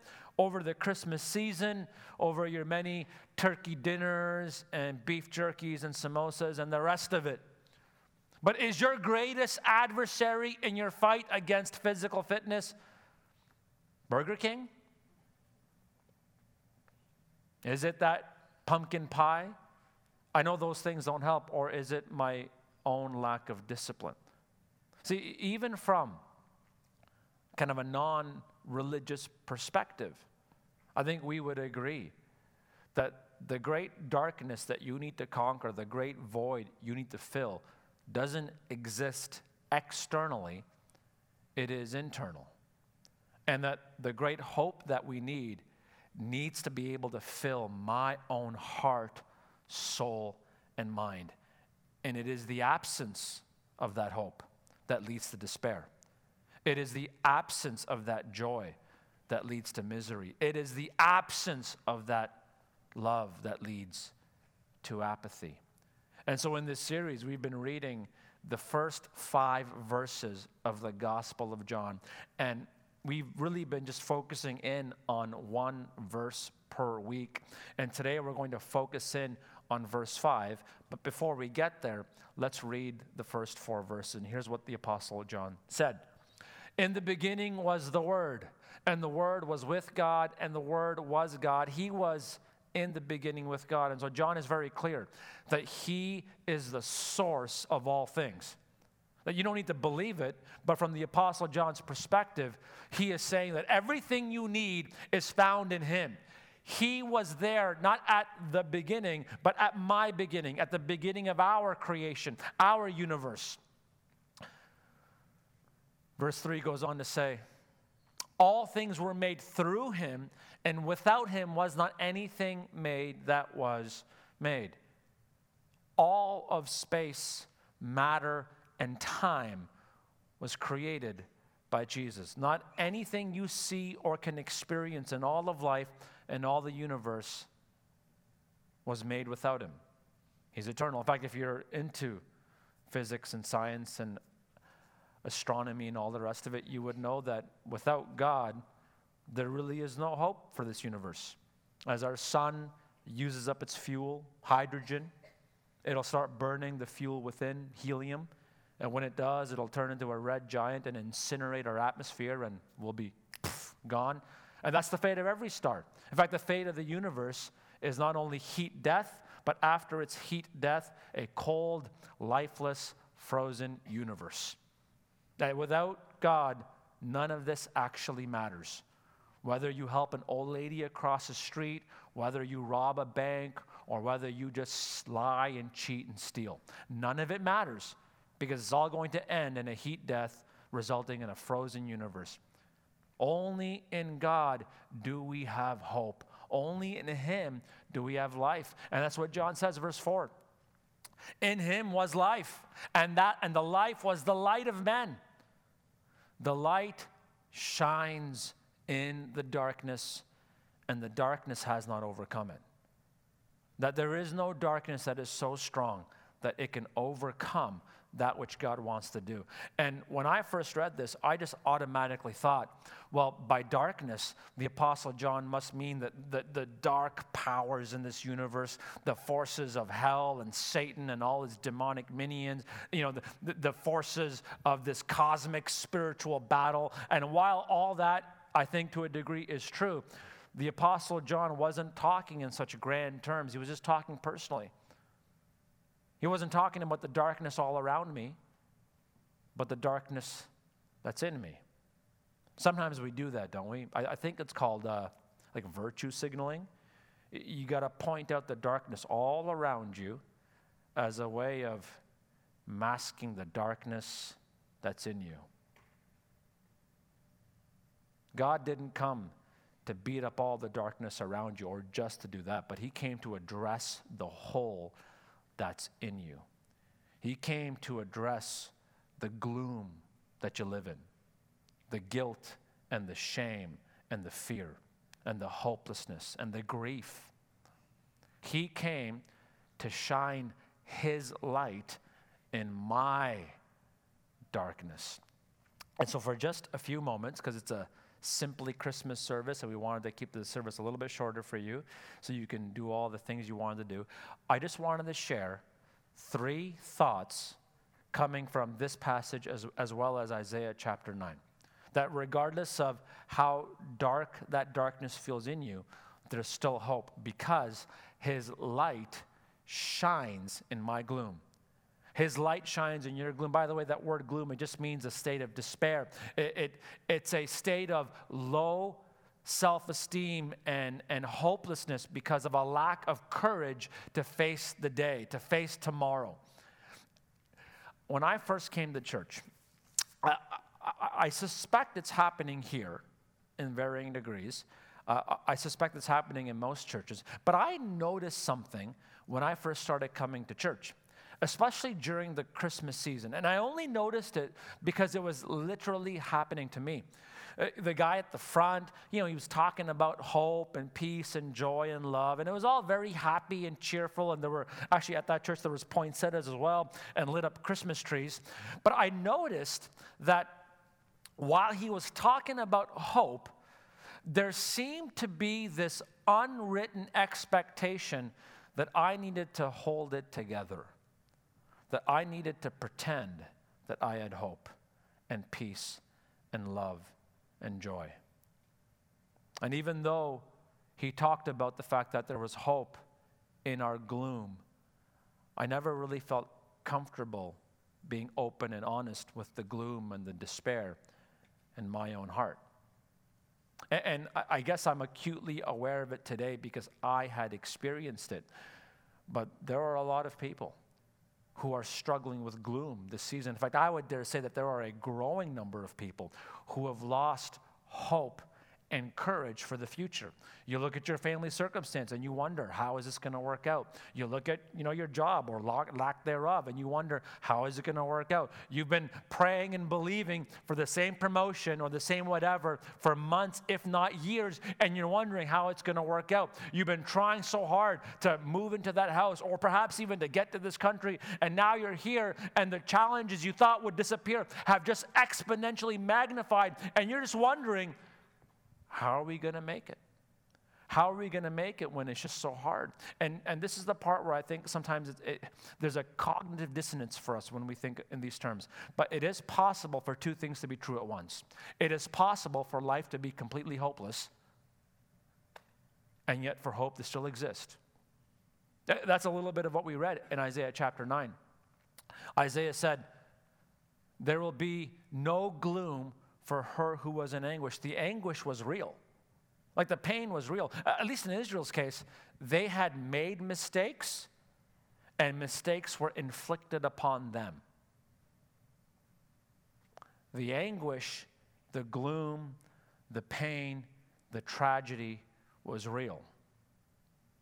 over the Christmas season, over your many turkey dinners and beef jerkies and samosas and the rest of it. But is your greatest adversary in your fight against physical fitness Burger King? Is it that pumpkin pie? I know those things don't help, or is it my own lack of discipline? See, even from kind of a non religious perspective, I think we would agree that the great darkness that you need to conquer, the great void you need to fill, doesn't exist externally, it is internal. And that the great hope that we need needs to be able to fill my own heart, soul, and mind. And it is the absence of that hope that leads to despair. It is the absence of that joy that leads to misery. It is the absence of that love that leads to apathy. And so in this series, we've been reading the first five verses of the Gospel of John. And we've really been just focusing in on one verse per week. And today we're going to focus in on verse 5. But before we get there, let's read the first four verses. And here's what the Apostle John said In the beginning was the Word and the Word was with God, and the Word was God. He was in the beginning with God. And so John is very clear that He is the source of all things. That you don't need to believe it, but from the Apostle John's perspective, he is saying that everything you need is found in Him. He was there not at the beginning, but at my beginning, at the beginning of our creation, our universe. Verse 3 goes on to say, all things were made through him, and without him was not anything made that was made. All of space, matter, and time was created by Jesus. Not anything you see or can experience in all of life and all the universe was made without him. He's eternal. In fact, if you're into physics and science and astronomy and all the rest of it, you would know that without God, there really is no hope for this universe. As our sun uses up its fuel, hydrogen, it'll start burning the fuel within, helium. And when it does, it'll turn into a red giant and incinerate our atmosphere and we'll be poof, gone. And that's the fate of every star. In fact, the fate of the universe is not only heat death, but after its heat death, a cold, lifeless, frozen universe. That without God, none of this actually matters. Whether you help an old lady across the street, whether you rob a bank, or whether you just lie and cheat and steal, none of it matters because it's all going to end in a heat death resulting in a frozen universe. Only in God do we have hope. Only in him do we have life. And that's what John says, verse 4. In him was life, and that and the life was the light of men. The light shines in the darkness, and the darkness has not overcome it. That there is no darkness that is so strong that it can overcome that which God wants to do. And when I first read this, I just automatically thought, well, by darkness, the Apostle John must mean that the, the dark powers in this universe, the forces of hell and Satan and all his demonic minions, you know, the, the forces of this cosmic spiritual battle. And while all that, I think to a degree, is true, the Apostle John wasn't talking in such grand terms. He was just talking personally. He wasn't talking about the darkness all around me, but the darkness that's in me. Sometimes we do that, don't we? I, I think it's called uh, like virtue signaling. You got to point out the darkness all around you as a way of masking the darkness that's in you. God didn't come to beat up all the darkness around you or just to do that, but He came to address the hole that's in you. He came to address the gloom that you live in, the guilt and the shame and the fear and the hopelessness and the grief. He came to shine His light in my darkness. And so, for just a few moments, because it's a simply Christmas service, and we wanted to keep the service a little bit shorter for you so you can do all the things you wanted to do. I just wanted to share three thoughts coming from this passage as, as well as Isaiah chapter 9. That regardless of how dark that darkness feels in you, there's still hope because his light shines in my gloom. His light shines in your gloom. By the way, that word gloom, it just means a state of despair. It, it, it's a state of low self esteem and, and hopelessness because of a lack of courage to face the day, to face tomorrow. When I first came to church, I, I, I suspect it's happening here in varying degrees. Uh, I suspect it's happening in most churches. But I noticed something when I first started coming to church especially during the Christmas season. And I only noticed it because it was literally happening to me. Uh, the guy at the front, you know, he was talking about hope and peace and joy and love. And it was all very happy and cheerful. And there were actually at that church, there was poinsettias as well and lit up Christmas trees. But I noticed that while he was talking about hope, there seemed to be this unwritten expectation that I needed to hold it together that I needed to pretend that I had hope and peace and love and joy. And even though he talked about the fact that there was hope in our gloom, I never really felt comfortable being open and honest with the gloom and the despair in my own heart. And, I guess I'm acutely aware of it today because I had experienced it. But there are a lot of people who are struggling with gloom this season. In fact, I would dare say that there are a growing number of people who have lost hope and courage for the future. You look at your family circumstance and you wonder, how is this going to work out? You look at, you know, your job or lack thereof and you wonder, how is it going to work out? You've been praying and believing for the same promotion or the same whatever for months, if not years, and you're wondering how it's going to work out. You've been trying so hard to move into that house or perhaps even to get to this country, and now you're here and the challenges you thought would disappear have just exponentially magnified, and you're just wondering, how are we going to make it? How are we going to make it when it's just so hard? And, and this is the part where I think sometimes it, it, there's a cognitive dissonance for us when we think in these terms. But it is possible for two things to be true at once. It is possible for life to be completely hopeless, and yet for hope to still exist. That's a little bit of what we read in Isaiah chapter 9. Isaiah said, There will be no gloom for her who was in anguish. The anguish was real. Like the pain was real. At least in Israel's case, they had made mistakes and mistakes were inflicted upon them. The anguish, the gloom, the pain, the tragedy was real.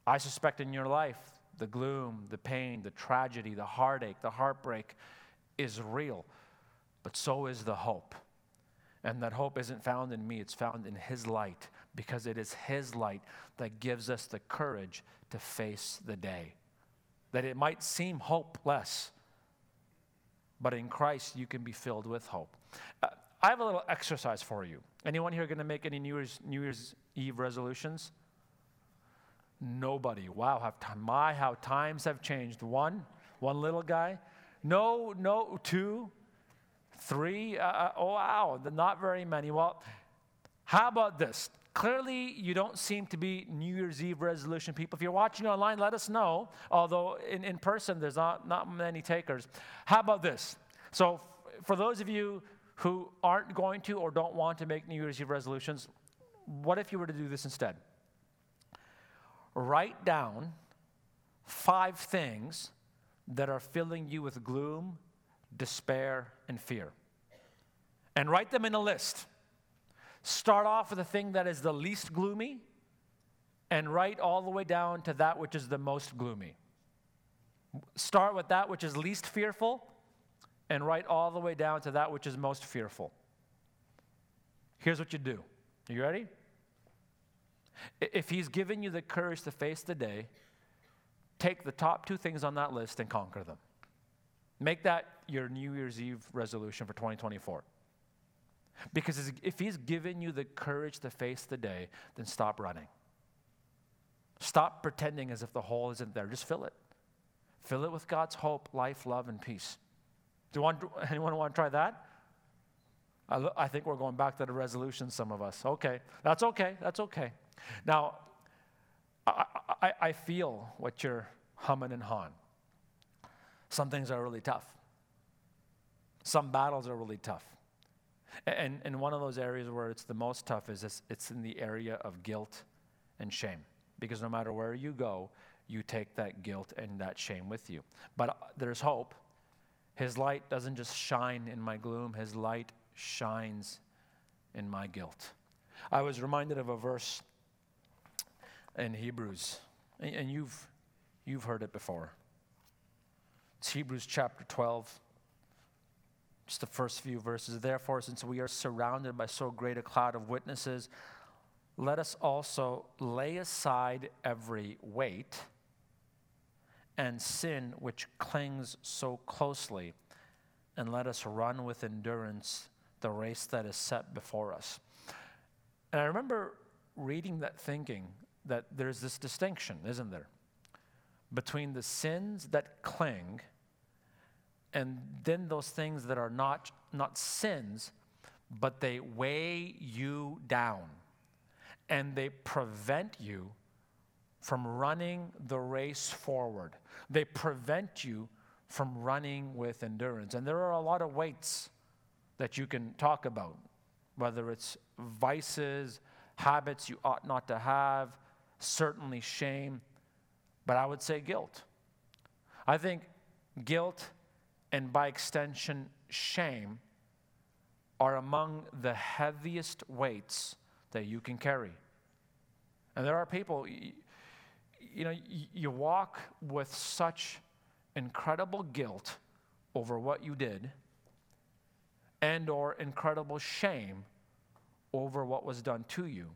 I suspect in your life, the gloom, the pain, the tragedy, the heartache, the heartbreak is real, but so is the hope. And that hope isn't found in me, it's found in His light, because it is His light that gives us the courage to face the day. That it might seem hopeless, but in Christ you can be filled with hope. Uh, I have a little exercise for you. Anyone here going to make any New Year's, New Year's Eve resolutions? Nobody. Wow, have time. My, how times have changed. One, one little guy. No, no, two, three. Uh, uh oh, wow, not very many. Well, how about this? Clearly, you don't seem to be New Year's Eve resolution people. If you're watching online, let us know. Although in, in person, there's not, not many takers. How about this? So, f- for those of you who aren't going to or don't want to make New Year's Eve resolutions, what if you were to do this instead? Write down five things that are filling you with gloom, despair, and fear. And write them in a list. Start off with the thing that is the least gloomy and write all the way down to that which is the most gloomy. Start with that which is least fearful and write all the way down to that which is most fearful. Here's what you do. Are You ready? If he's given you the courage to face the day, take the top two things on that list and conquer them. Make that your New Year's Eve resolution for 2024. Because if he's given you the courage to face the day, then stop running. Stop pretending as if the hole isn't there. Just fill it. Fill it with God's hope, life, love, and peace. Do want, anyone want to try that? I, I think we're going back to the resolution, some of us. Okay, that's okay, that's okay. Now, I, I, I feel what you're humming and hawing. Some things are really tough. Some battles are really tough. And, and one of those areas where it's the most tough is this, it's in the area of guilt and shame. Because no matter where you go, you take that guilt and that shame with you. But uh, there's hope. His light doesn't just shine in my gloom, His light shines in my guilt. I was reminded of a verse in Hebrews, and you've, you've heard it before. It's Hebrews chapter 12 just the first few verses. Therefore, since we are surrounded by so great a cloud of witnesses, let us also lay aside every weight and sin which clings so closely, and let us run with endurance the race that is set before us. And I remember reading that thinking that there's this distinction, isn't there, between the sins that cling and then those things that are not, not sins, but they weigh you down and they prevent you from running the race forward. They prevent you from running with endurance. And there are a lot of weights that you can talk about, whether it's vices, habits you ought not to have, certainly shame, but I would say guilt. I think guilt and by extension, shame, are among the heaviest weights that you can carry. And there are people, you know, you walk with such incredible guilt over what you did and or incredible shame over what was done to you.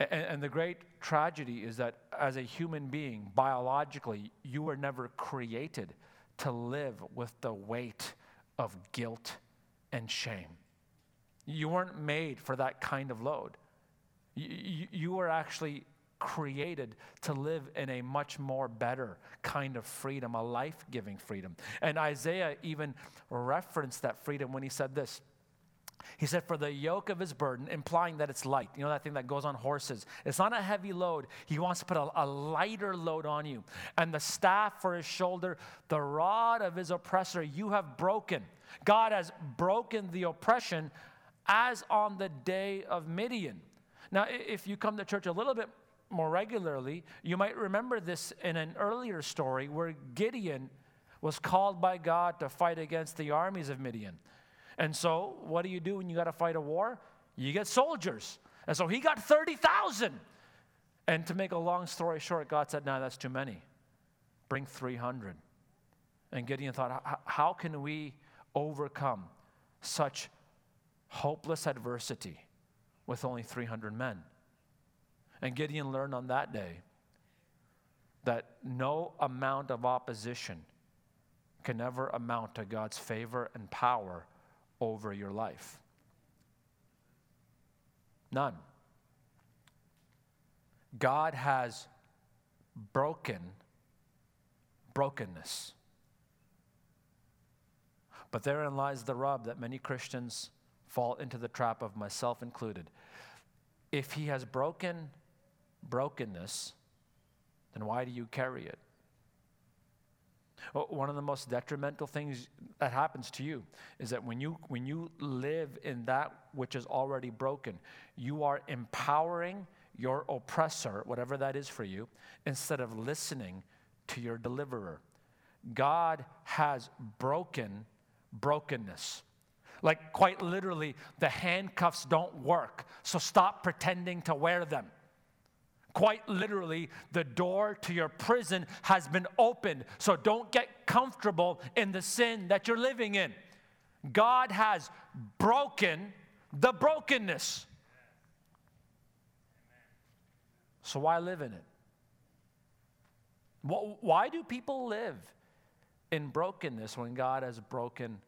And, and, the great tragedy is that as a human being, biologically, you were never created to live with the weight of guilt and shame. You weren't made for that kind of load. You, you, were actually created to live in a much more better kind of freedom, a life giving freedom. And Isaiah even referenced that freedom when he said this he said, For the yoke of his burden, implying that it's light. You know that thing that goes on horses? It's not a heavy load. He wants to put a, a, lighter load on you. And the staff for his shoulder, the rod of his oppressor, you have broken. God has broken the oppression as on the day of Midian. Now, if you come to church a little bit more regularly, you might remember this in an earlier story where Gideon was called by God to fight against the armies of Midian. And so, what do you do when you got to fight a war? You get soldiers. And so he got 30,000. And to make a long story short, God said, No, that's too many. Bring 300. And Gideon thought, How can we overcome such hopeless adversity with only 300 men? And Gideon learned on that day that no amount of opposition can ever amount to God's favor and power over your life. None. God has broken brokenness. But therein lies the rub that many Christians fall into the trap of, myself included. If He has broken brokenness, then why do you carry it? Uh, one of the most detrimental things that happens to you is that when you, when you live in that which is already broken, you are empowering your oppressor, whatever that is for you, instead of listening to your deliverer. God has broken brokenness. Like, quite literally, the handcuffs don't work, so stop pretending to wear them. Quite literally, the door to your prison has been opened. So don't get comfortable in the sin that you're living in. God has broken the brokenness. So why live in it? Why do people live in brokenness when God has broken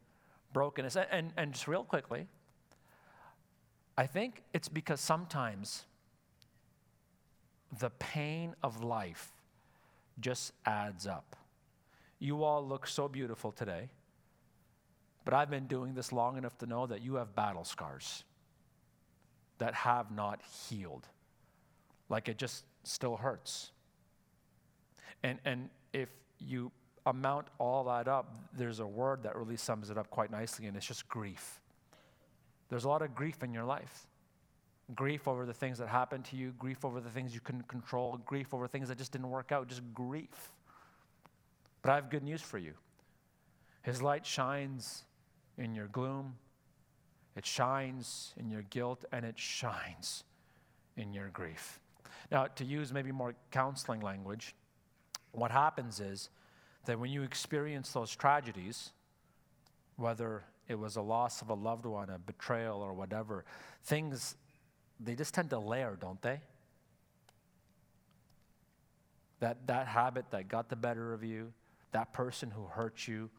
brokenness? And, and just real quickly, I think it's because sometimes the pain of life just adds up. You all look so beautiful today, but I've been doing this long enough to know that you have battle scars that have not healed. Like it just still hurts. And, and if you amount all that up, there's a word that really sums it up quite nicely, and it's just grief. There's a lot of grief in your life grief over the things that happened to you, grief over the things you couldn't control, grief over things that just didn't work out, just grief. But I have good news for you. His light shines in your gloom, it shines in your guilt, and it shines in your grief. Now, to use maybe more counseling language, what happens is that when you experience those tragedies, whether it was a loss of a loved one, a betrayal, or whatever, things they just tend to layer, don't they? That, that habit that got the better of you, that person who hurt you,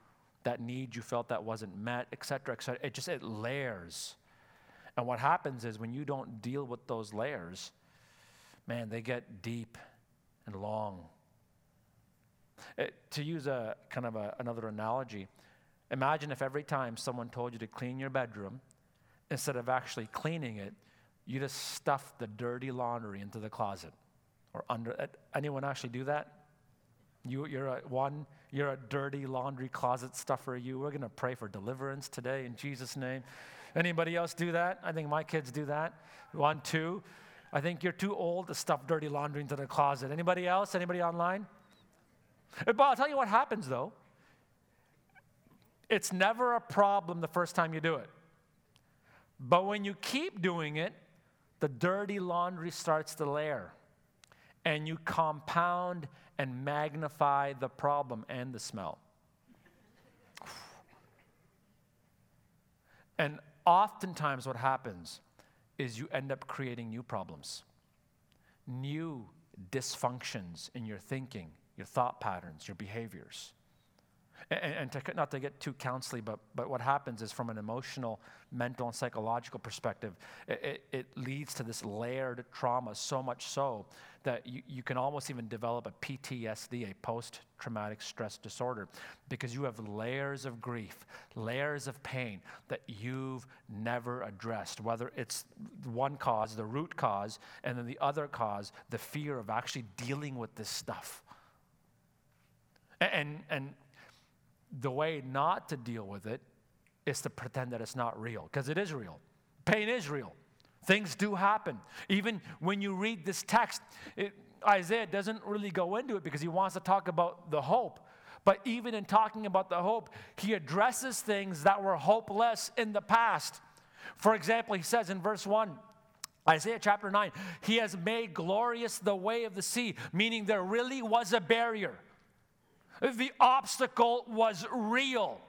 that need you felt that wasn't met, etc., etc. It just it layers. And what happens is when you don't deal with those layers, man, they get deep and long. It, to use a kind of a, another analogy, imagine if every time someone told you to clean your bedroom, instead of actually cleaning it, you just stuff the dirty laundry into the closet or under uh, anyone actually do that? You, you're a one you're a dirty laundry closet stuffer you we're to pray for deliverance today in jesus name. Anybody else do that? I think my kids do that. One two. I think you're too old to stuff dirty laundry into the closet. Anybody else? Anybody online? But i'll tell you what happens though. It's never a problem the first time you do it. But when you keep doing it the dirty laundry starts to layer. And you compound and magnify the problem and the smell. And oftentimes, what happens is you end up creating new problems, new dysfunctions in your thinking, your thought patterns, your behaviors. And, and to, not to get too counseling, but, but what happens is from an emotional, mental, and psychological perspective, it, it, leads to this layered trauma so much so that you, you can almost even develop a PTSD, a post traumatic stress disorder, because you have layers of grief, layers of pain that you've never addressed, whether it's one cause, the root cause, and then the other cause, the fear of actually dealing with this stuff. And, and the way not to deal with it is to pretend that it's not real, because it is real. Pain is real. Things do happen. Even when you read this text, it, Isaiah doesn't really go into it because he wants to talk about the hope. But even in talking about the hope, he addresses things that were hopeless in the past. For example, he says in verse 1 Isaiah chapter 9, he has made glorious the way of the sea, meaning there really was a barrier. The obstacle was real,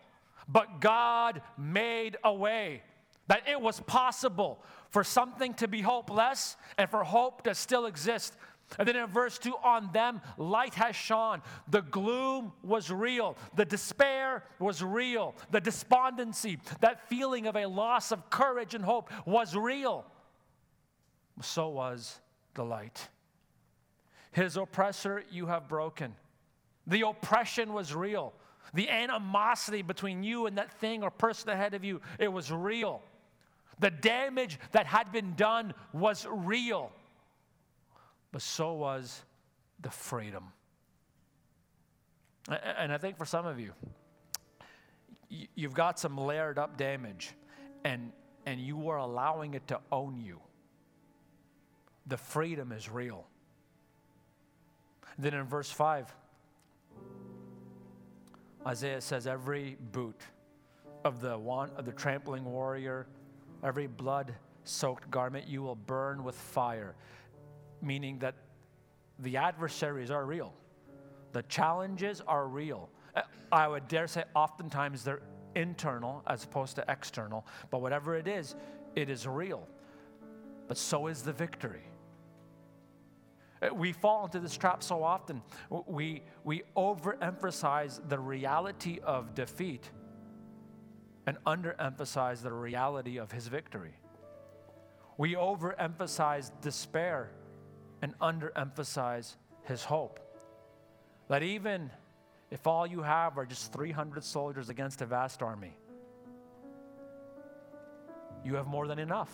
but God made a way that it was possible for something to be hopeless and for hope to still exist. And then in verse 2, on them light has shone. The gloom was real. The despair was real. The despondency, that feeling of a loss of courage and hope, was real so was the light. His oppressor you have broken. The oppression was real. The animosity between you and that thing or person ahead of you, it was real. The damage that had been done was real. But so was the freedom. And I think for some of you, you've got some layered up damage and, and you are allowing it to own you the freedom is real. Then in verse 5, Isaiah says, Every boot of the one of the trampling warrior, every blood soaked garment you will burn with fire, meaning that the adversaries are real. The challenges are real. I would dare say, oftentimes they're internal as opposed to external, but whatever it is, it is real. But so is the victory. Uh, we fall into this trap so often. We, we overemphasize the reality of defeat and underemphasize the reality of his victory. We overemphasize despair and underemphasize his hope. That even if all you have are just 300 soldiers against a vast army, you have more than enough.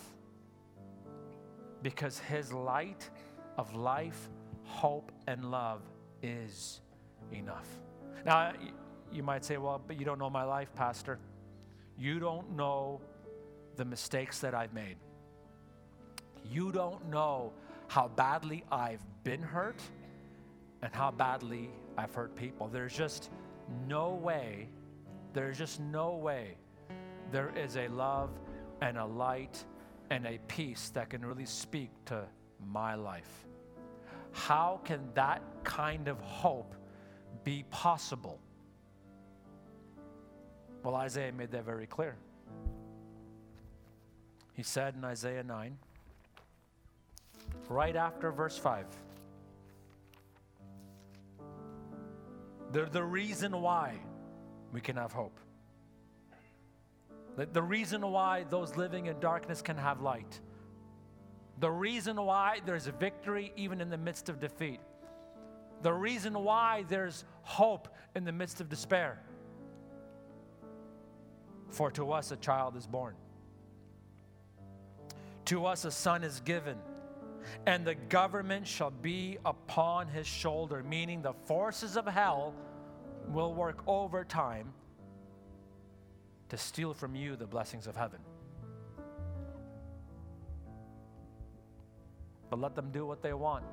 Because his light of life, hope, and love is enough. Now, you might say, well, but you don't know my life, Pastor. You don't know the mistakes that I've made. You don't know how badly I've been hurt and how badly I've hurt people. There's just no way, there's just no way there is a love and a light and a peace that can really speak to my life. How can that kind of hope be possible? Well, Isaiah made that very clear. He said in Isaiah 9, right after verse 5, the, the reason why we can have hope. The, the reason why those living in darkness can have light the reason why there's victory even in the midst of defeat. The reason why there's hope in the midst of despair. For to us a child is born, to us a son is given, and the government shall be upon his shoulder, meaning the forces of hell will work overtime to steal from you the blessings of heaven. But let them do what they want.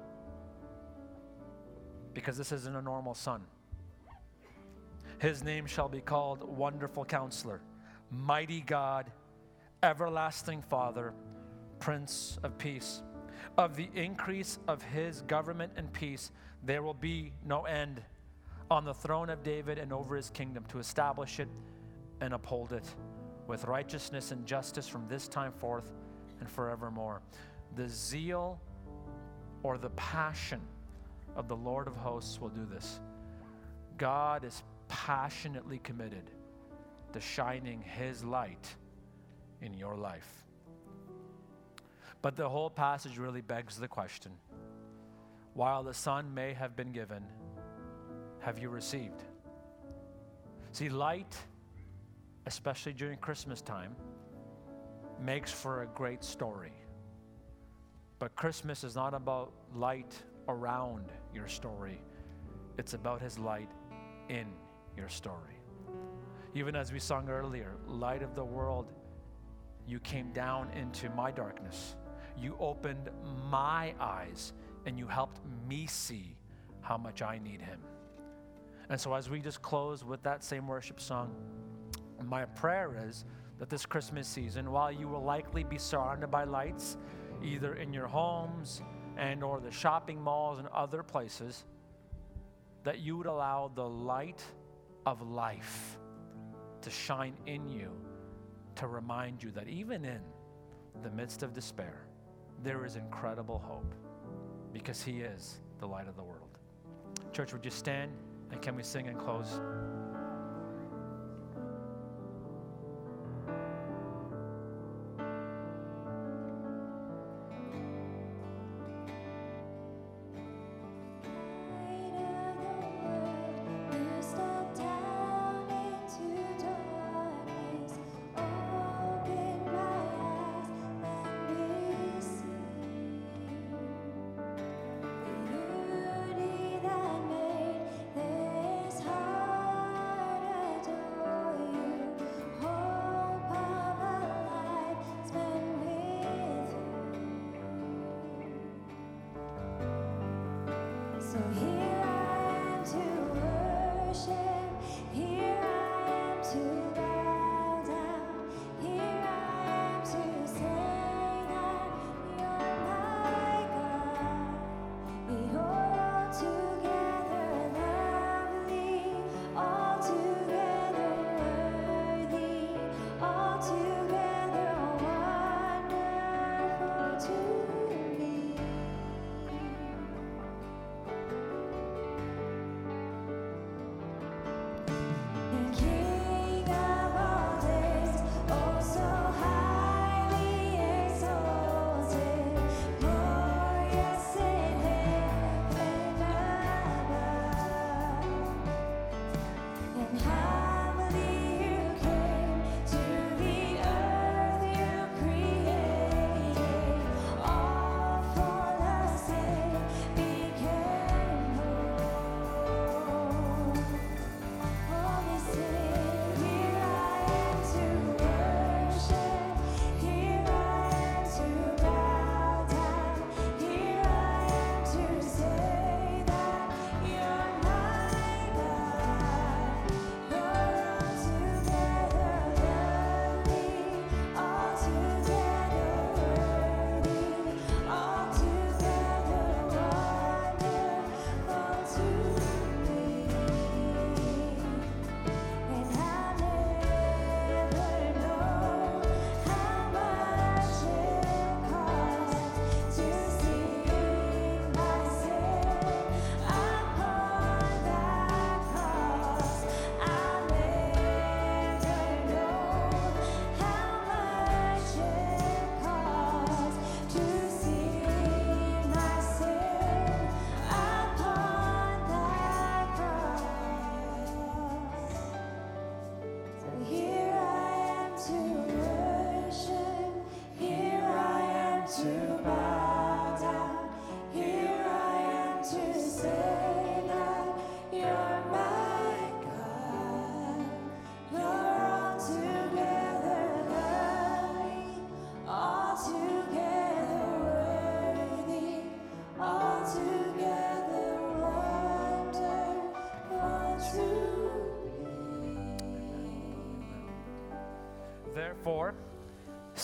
Because this isn't a normal son. His name shall be called Wonderful Counselor, Mighty God, Everlasting Father, Prince of Peace. Of the increase of his government and peace, there will be no end on the throne of David and over his kingdom to establish it and uphold it with righteousness and justice from this time forth and forevermore. The zeal or the passion of the Lord of hosts will do this. God is passionately committed to shining his light in your life. But the whole passage really begs the question while the Son may have been given, have you received? See, light, especially during Christmas time, makes for a great story. But Christmas is not about light around your story, it's about His light in your story. Even as we sung earlier, light of the world, you came down into my darkness. You opened my eyes and you helped me see how much I need Him. And so, as we just close with that same worship song, my prayer is that this Christmas season, while you will likely be surrounded by lights, either in your homes and or the shopping malls and other places that you would allow the light of life to shine in you to remind you that even in the midst of despair there is incredible hope because he is the light of the world. Church would you stand and can we sing and close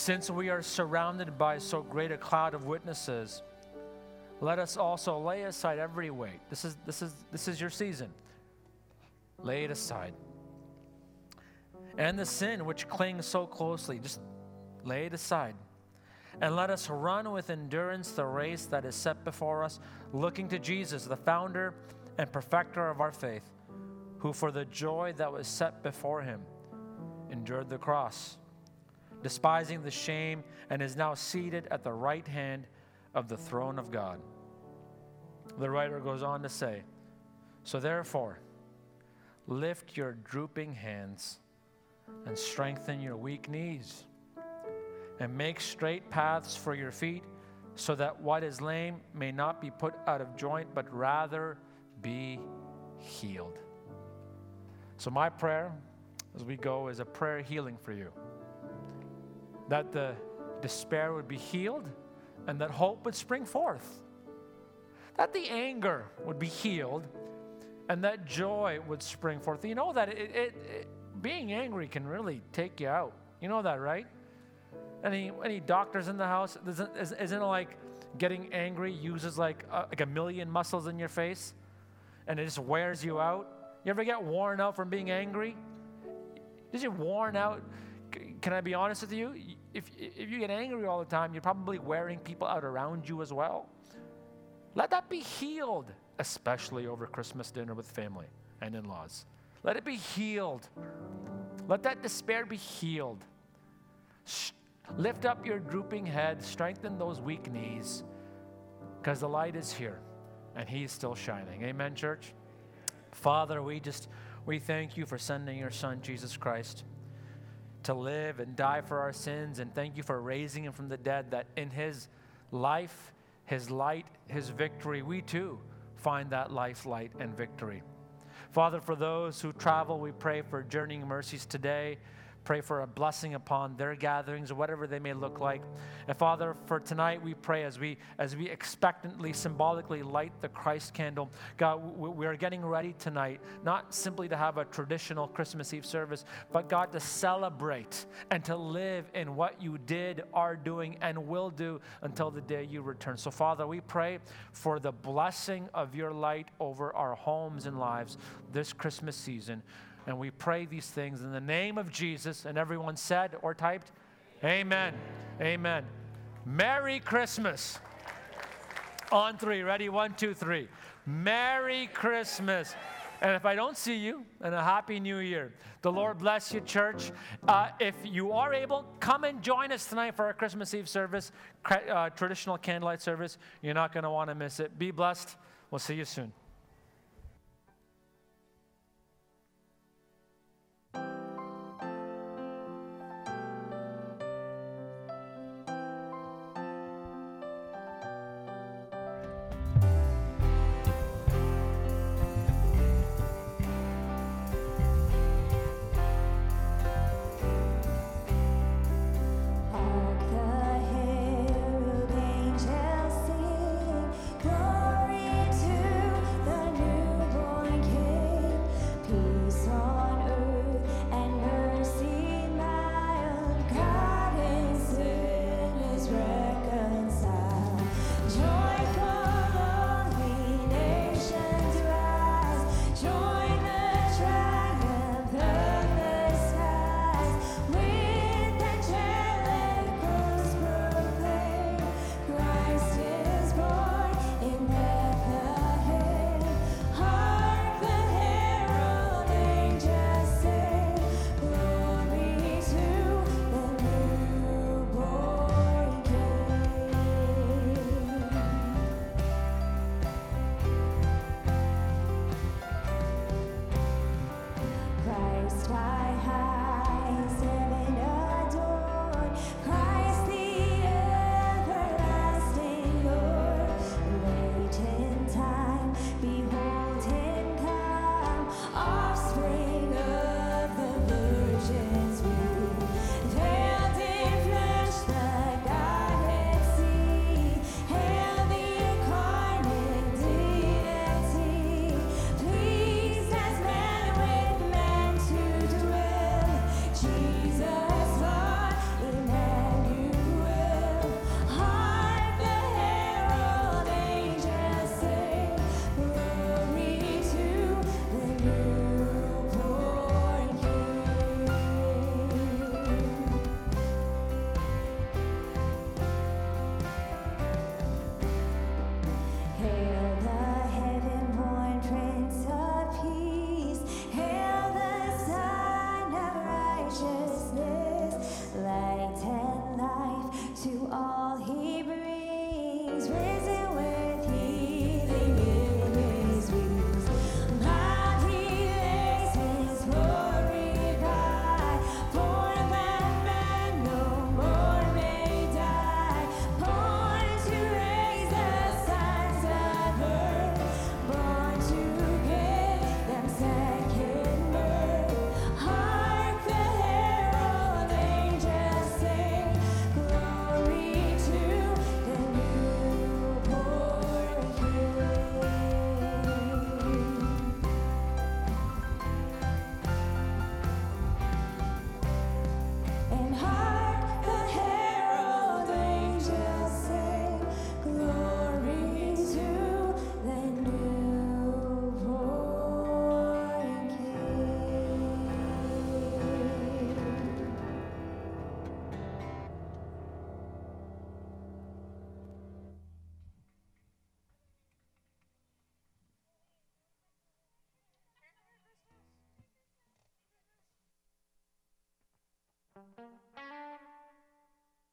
since we are surrounded by so great a cloud of witnesses, let us also lay aside every weight. This is, this is, this is your season. Lay it aside. And the sin which clings so closely, just lay it aside. And let us run with endurance the race that is set before us, looking to Jesus, the founder and perfecter of our faith, who for the joy that was set before him endured the cross, despising the shame, and is now seated at the right hand of the throne of God. The writer goes on to say, So therefore, lift your drooping hands and strengthen your weak knees, and make straight paths for your feet, so that what is lame may not be put out of joint, but rather be healed. So, my prayer as we go is a prayer healing for you. That the despair would be healed and that hope would spring forth. That the anger would be healed and that joy would spring forth. You know that it, it, it, being angry can really take you out. You know that, right? Any any doctors in the house? Isn't, isn't it like getting angry uses like a, like a million muscles in your face, and it just wears you out? You ever get worn out from being angry? Is you worn out? Can I be honest with you? If if you get angry all the time, you're probably wearing people out around you as well. Let that be healed, especially over Christmas dinner with family and in-laws. Let it be healed. Let that despair be healed. Lift up your drooping head, strengthen those weak knees, because the light is here and He's still shining. Amen, church? Father, we just we thank you for sending your Son, Jesus Christ, to live and die for our sins, and thank you for raising him from the dead, that in his life, his light, his victory, we too find that life, light, and victory. Father, for those who travel, we pray for journeying mercies today pray for a blessing upon their gatherings or whatever they may look like. And Father, for tonight we pray as we as we expectantly, symbolically light the Christ candle. God, we are getting ready tonight, not simply to have a traditional Christmas Eve service, but God to celebrate and to live in what you did, are doing, and will do until the day you return. So, Father, we pray for the blessing of your light over our homes and lives this Christmas season. And we pray these things in the name of Jesus. And everyone said or typed, Amen. Amen. Merry Christmas. On three. Ready? One, two, three. Merry Christmas. And if I don't see you, and a happy new year. The Lord bless you, church. Uh, if you are able, come and join us tonight for our Christmas Eve service, uh, traditional candlelight service. You're not going to want to miss it. Be blessed. We'll see you soon.